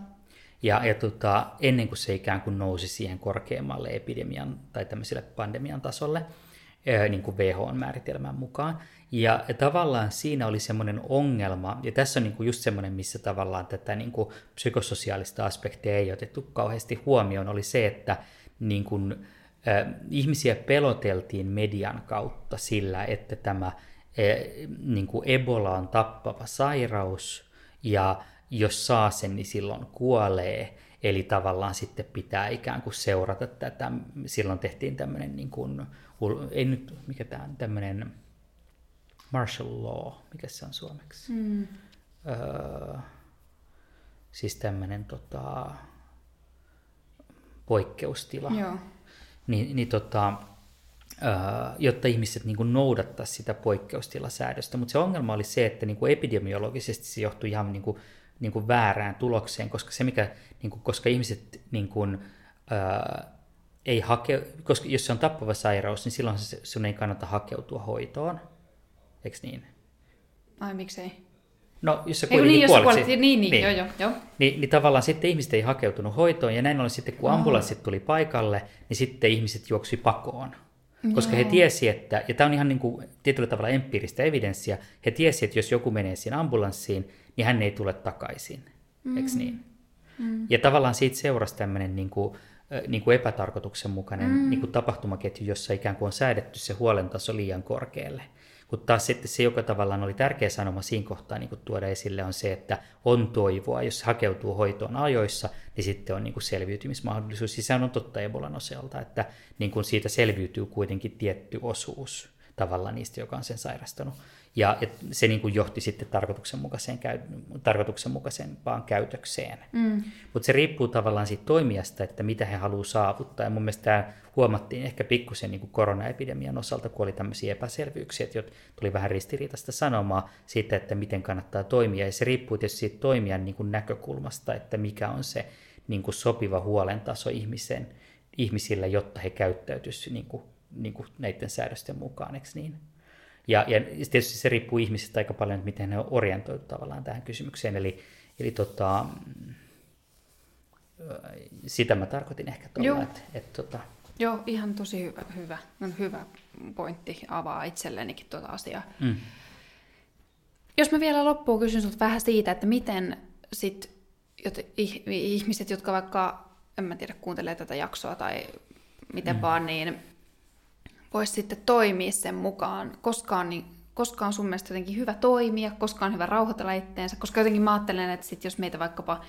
Ja, ja tota, ennen kuin se ikään kuin nousi siihen korkeammalle epidemian tai tämmöiselle pandemian tasolle, niin kuin WHO-määritelmän mukaan. Ja tavallaan siinä oli semmoinen ongelma, ja tässä on niin kuin just semmoinen, missä tavallaan tätä niin kuin psykososiaalista aspektia ei otettu kauheasti huomioon, oli se, että niin kuin, äh, ihmisiä peloteltiin median kautta sillä, että tämä niin kuin Ebola on tappava sairaus, ja jos saa sen, niin silloin kuolee. Eli tavallaan sitten pitää ikään kuin seurata tätä. Silloin tehtiin tämmöinen, niin kuin, ei nyt, mikä tämä on, tämmöinen martial law, mikä se on suomeksi? Mm. Öö, siis tämmöinen tota, poikkeustila. Joo. Ni, niin tota, jotta ihmiset niin noudattaa sitä poikkeustilasäädöstä. Mutta se ongelma oli se, että niin kuin epidemiologisesti se johtui ihan niin kuin, niin kuin väärään tulokseen, koska se mikä, niin kuin, koska ihmiset niin kuin, öö, ei hake, koska jos se on tappava sairaus, niin silloin se, sun ei kannata hakeutua hoitoon. Eikö niin? Ai miksei? No, jos sä kuitenkin niin, kuolet, kuolet niin, niin, niin, joo, joo, joo. Niin, niin tavallaan sitten ihmiset ei hakeutunut hoitoon, ja näin ollen sitten kun ambulanssit tuli paikalle, niin sitten ihmiset juoksi pakoon. Koska joo. he tiesi, että, ja tämä on ihan niin kuin tietyllä tavalla empiiristä evidenssiä, he tiesi, että jos joku menee siinä ambulanssiin, niin hän ei tule takaisin. Mm. Eikö niin? Mm. Ja tavallaan siitä seurasi tämmöinen niin kuin, niin kuin epätarkoituksenmukainen mm. niin kuin tapahtumaketju, jossa ikään kuin on säädetty se huolentaso liian korkealle. Mutta taas sitten se, joka tavallaan oli tärkeä sanoma siinä kohtaa niin tuoda esille, on se, että on toivoa. Jos hakeutuu hoitoon ajoissa, niin sitten on niin kuin selviytymismahdollisuus. Siis on totta Ebolan osalta, että niin kuin siitä selviytyy kuitenkin tietty osuus tavallaan niistä, joka on sen sairastanut. Ja, ja se niin kuin johti sitten tarkoituksenmukaiseen, käy, tarkoituksenmukaisempaan käytökseen. Mm. Mutta se riippuu tavallaan siitä toimijasta, että mitä he haluaa saavuttaa. Ja mun mielestä tämä huomattiin ehkä pikkusen niin kuin koronaepidemian osalta, kun oli tämmöisiä epäselvyyksiä, että tuli vähän ristiriitaista sanomaa siitä, että miten kannattaa toimia. Ja se riippuu tietysti siitä toimijan niin kuin näkökulmasta, että mikä on se niin kuin sopiva huolentaso ihmisen, ihmisillä, jotta he käyttäytyisivät niin kuin, niin kuin näiden säädösten mukaan, eikö niin? Ja, ja tietysti se riippuu ihmisistä aika paljon, että miten he orientoitu tavallaan tähän kysymykseen. Eli, eli tota, sitä mä tarkoitin ehkä tuolla, että, että tota... Joo, ihan tosi hyvä, hyvä, on hyvä pointti avaa itsellenikin tuota asiaa. Mm. Jos mä vielä loppuun kysyn sinulta vähän siitä, että miten sit, jot, ihmiset, jotka vaikka, en mä tiedä, kuuntelee tätä jaksoa tai miten mm. vaan, niin voisi sitten toimia sen mukaan, koska on, niin, koska on sun mielestä jotenkin hyvä toimia, koska on hyvä rauhoitella itteensä, koska jotenkin mä ajattelen, että sit jos meitä vaikkapa,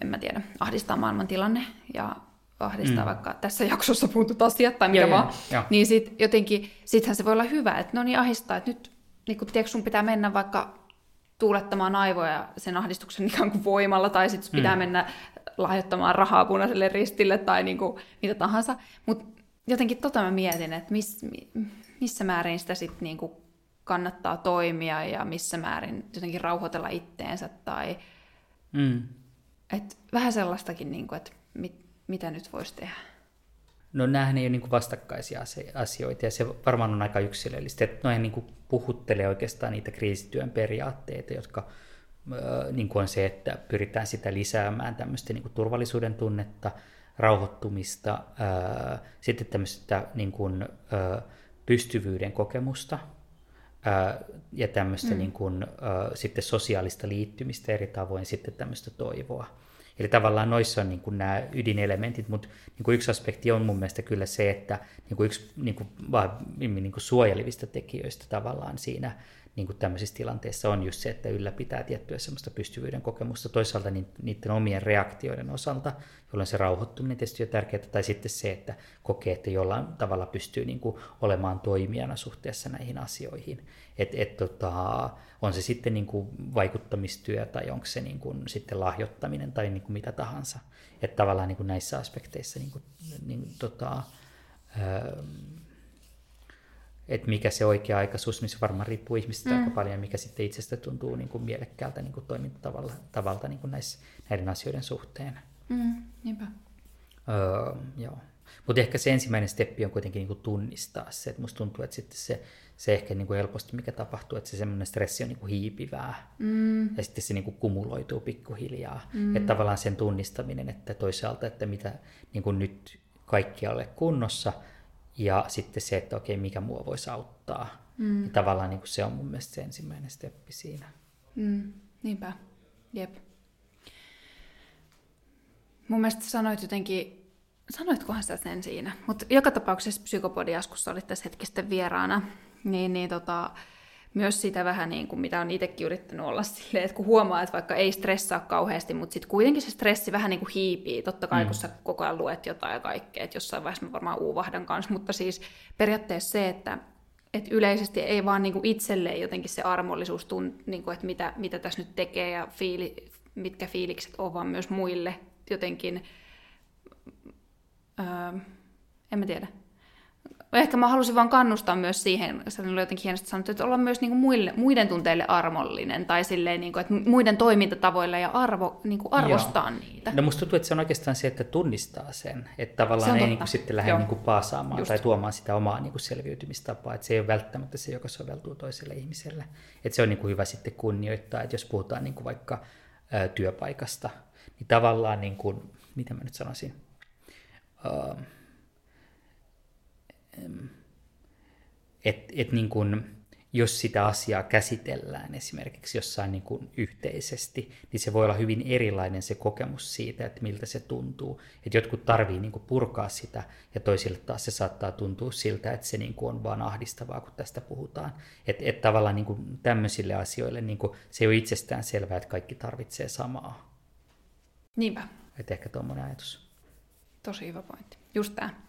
en mä tiedä, ahdistaa maailman tilanne ja ahdistaa mm. vaikka tässä jaksossa puhutut asiat tai mitä vaan, joo. niin sit jotenkin, sittenhän se voi olla hyvä, että no niin ahdistaa, että nyt niin kun, tiedätkö, sun pitää mennä vaikka tuulettamaan aivoja sen ahdistuksen ikään kuin voimalla, tai sitten mm. pitää mennä lahjoittamaan rahaa punaiselle ristille tai niin kuin, mitä tahansa. Mutta jotenkin tota mä mietin, että miss, missä määrin sitä sitten niinku kannattaa toimia ja missä määrin jotenkin rauhoitella itteensä tai mm. et vähän sellaistakin, niinku, että mit, mitä nyt voisi tehdä. No näähän ei ole niin vastakkaisia asioita ja se varmaan on aika yksilöllistä. Että noihin niin puhuttelee oikeastaan niitä kriisityön periaatteita, jotka niin kuin on se, että pyritään sitä lisäämään tämmöistä niin turvallisuuden tunnetta – rauhoittumista, ää, sitten tämmöistä niin kuin, ää, pystyvyyden kokemusta ää, ja tämmöistä mm. niin kuin, ää, sitten sosiaalista liittymistä eri tavoin, sitten tämmöistä toivoa. Eli tavallaan noissa on niin kuin nämä ydinelementit, mutta niin kuin yksi aspekti on mun mielestä kyllä se, että niin kuin yksi niin kuin, niin kuin suojelivista tekijöistä tavallaan siinä niin kuin tämmöisissä tilanteissa on just se, että ylläpitää tiettyä semmoista pystyvyyden kokemusta toisaalta niiden omien reaktioiden osalta, jolloin se rauhoittuminen tietysti on tärkeää, tai sitten se, että kokee, että jollain tavalla pystyy niin kuin olemaan toimijana suhteessa näihin asioihin. Et, et, tota, on se sitten niin kuin vaikuttamistyö tai onko se niin kuin sitten lahjoittaminen tai niin kuin mitä tahansa. Että tavallaan niin kuin näissä aspekteissa niin kuin, niin, tota, öö, että mikä se oikea aikaisuus, niin se varmaan riippuu ihmistä mm. aika paljon, mikä sitten itsestä tuntuu niin kuin mielekkäältä niin kuin toimintatavalta tavalta, niin kuin näissä, näiden asioiden suhteen. Mm, niinpä. Öö, joo. Mutta ehkä se ensimmäinen steppi on kuitenkin niin kuin tunnistaa se, että musta tuntuu, että sitten se, se ehkä niin kuin helposti mikä tapahtuu, että se semmoinen stressi on niin kuin hiipivää mm. ja sitten se niin kuin kumuloituu pikkuhiljaa. Mm. Että tavallaan sen tunnistaminen, että toisaalta, että mitä niin kuin nyt kaikkialle kunnossa – ja sitten se, että okei, mikä mua voisi auttaa. Mm. Ja tavallaan niin kuin se on mun mielestä se ensimmäinen steppi siinä. Mm, niinpä, jep. Mun mielestä sanoit jotenkin, sanoitkohan sä sen siinä, mutta joka tapauksessa psykopodiaskussa olit tässä hetkistä vieraana, niin, niin tota, myös sitä vähän niin kuin, mitä on itsekin yrittänyt olla silleen, että kun huomaa, että vaikka ei stressaa kauheasti, mutta sitten kuitenkin se stressi vähän niin kuin hiipii, totta kai mm. kun sä koko ajan luet jotain ja kaikkea, että jossain vaiheessa mä varmaan uuvahdan kanssa, mutta siis periaatteessa se, että että yleisesti ei vaan niin kuin itselleen jotenkin se armollisuus, tunt, niin kuin, että mitä, mitä tässä nyt tekee ja fiili, mitkä fiilikset on, vaan myös muille jotenkin, öö, en mä tiedä, Ehkä mä halusin vaan kannustaa myös siihen, se oli jotenkin hienosti sanottu, että olla myös niin kuin muille, muiden tunteille armollinen, tai silleen, niin kuin, että muiden toimintatavoilla ja arvo, niin kuin arvostaa Joo. niitä. No musta tuntuu, että se on oikeastaan se, että tunnistaa sen, että tavallaan ei niin kuin sitten lähde niin kuin paasaamaan Just. tai tuomaan sitä omaa niin kuin selviytymistapaa, että se ei ole välttämättä se, joka soveltuu toiselle ihmiselle. Että se on niin kuin hyvä sitten kunnioittaa, että jos puhutaan niin kuin vaikka ää, työpaikasta, niin tavallaan, niin kuin, miten mä nyt sanoisin, että et niin kun, jos sitä asiaa käsitellään esimerkiksi jossain niin kuin yhteisesti, niin se voi olla hyvin erilainen se kokemus siitä, että miltä se tuntuu. Että jotkut tarvii niin kuin purkaa sitä ja toisille taas se saattaa tuntua siltä, että se niin kuin on vaan ahdistavaa, kun tästä puhutaan. Että et tavallaan niin kuin tämmöisille asioille niin kuin, se ei ole itsestään selvää, että kaikki tarvitsee samaa. Niinpä. Että ehkä tuommoinen ajatus. Tosi hyvä pointti. Just tämä.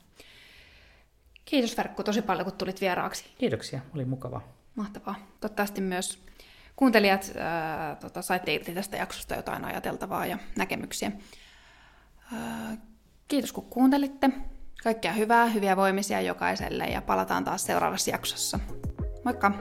Kiitos Verkku tosi paljon, kun tulit vieraaksi. Kiitoksia, oli mukava. Mahtavaa. Toivottavasti myös kuuntelijat ää, tota, saitte irti tästä jaksosta jotain ajateltavaa ja näkemyksiä. Ää, kiitos kun kuuntelitte. Kaikkea hyvää, hyviä voimisia jokaiselle ja palataan taas seuraavassa jaksossa. Moikka!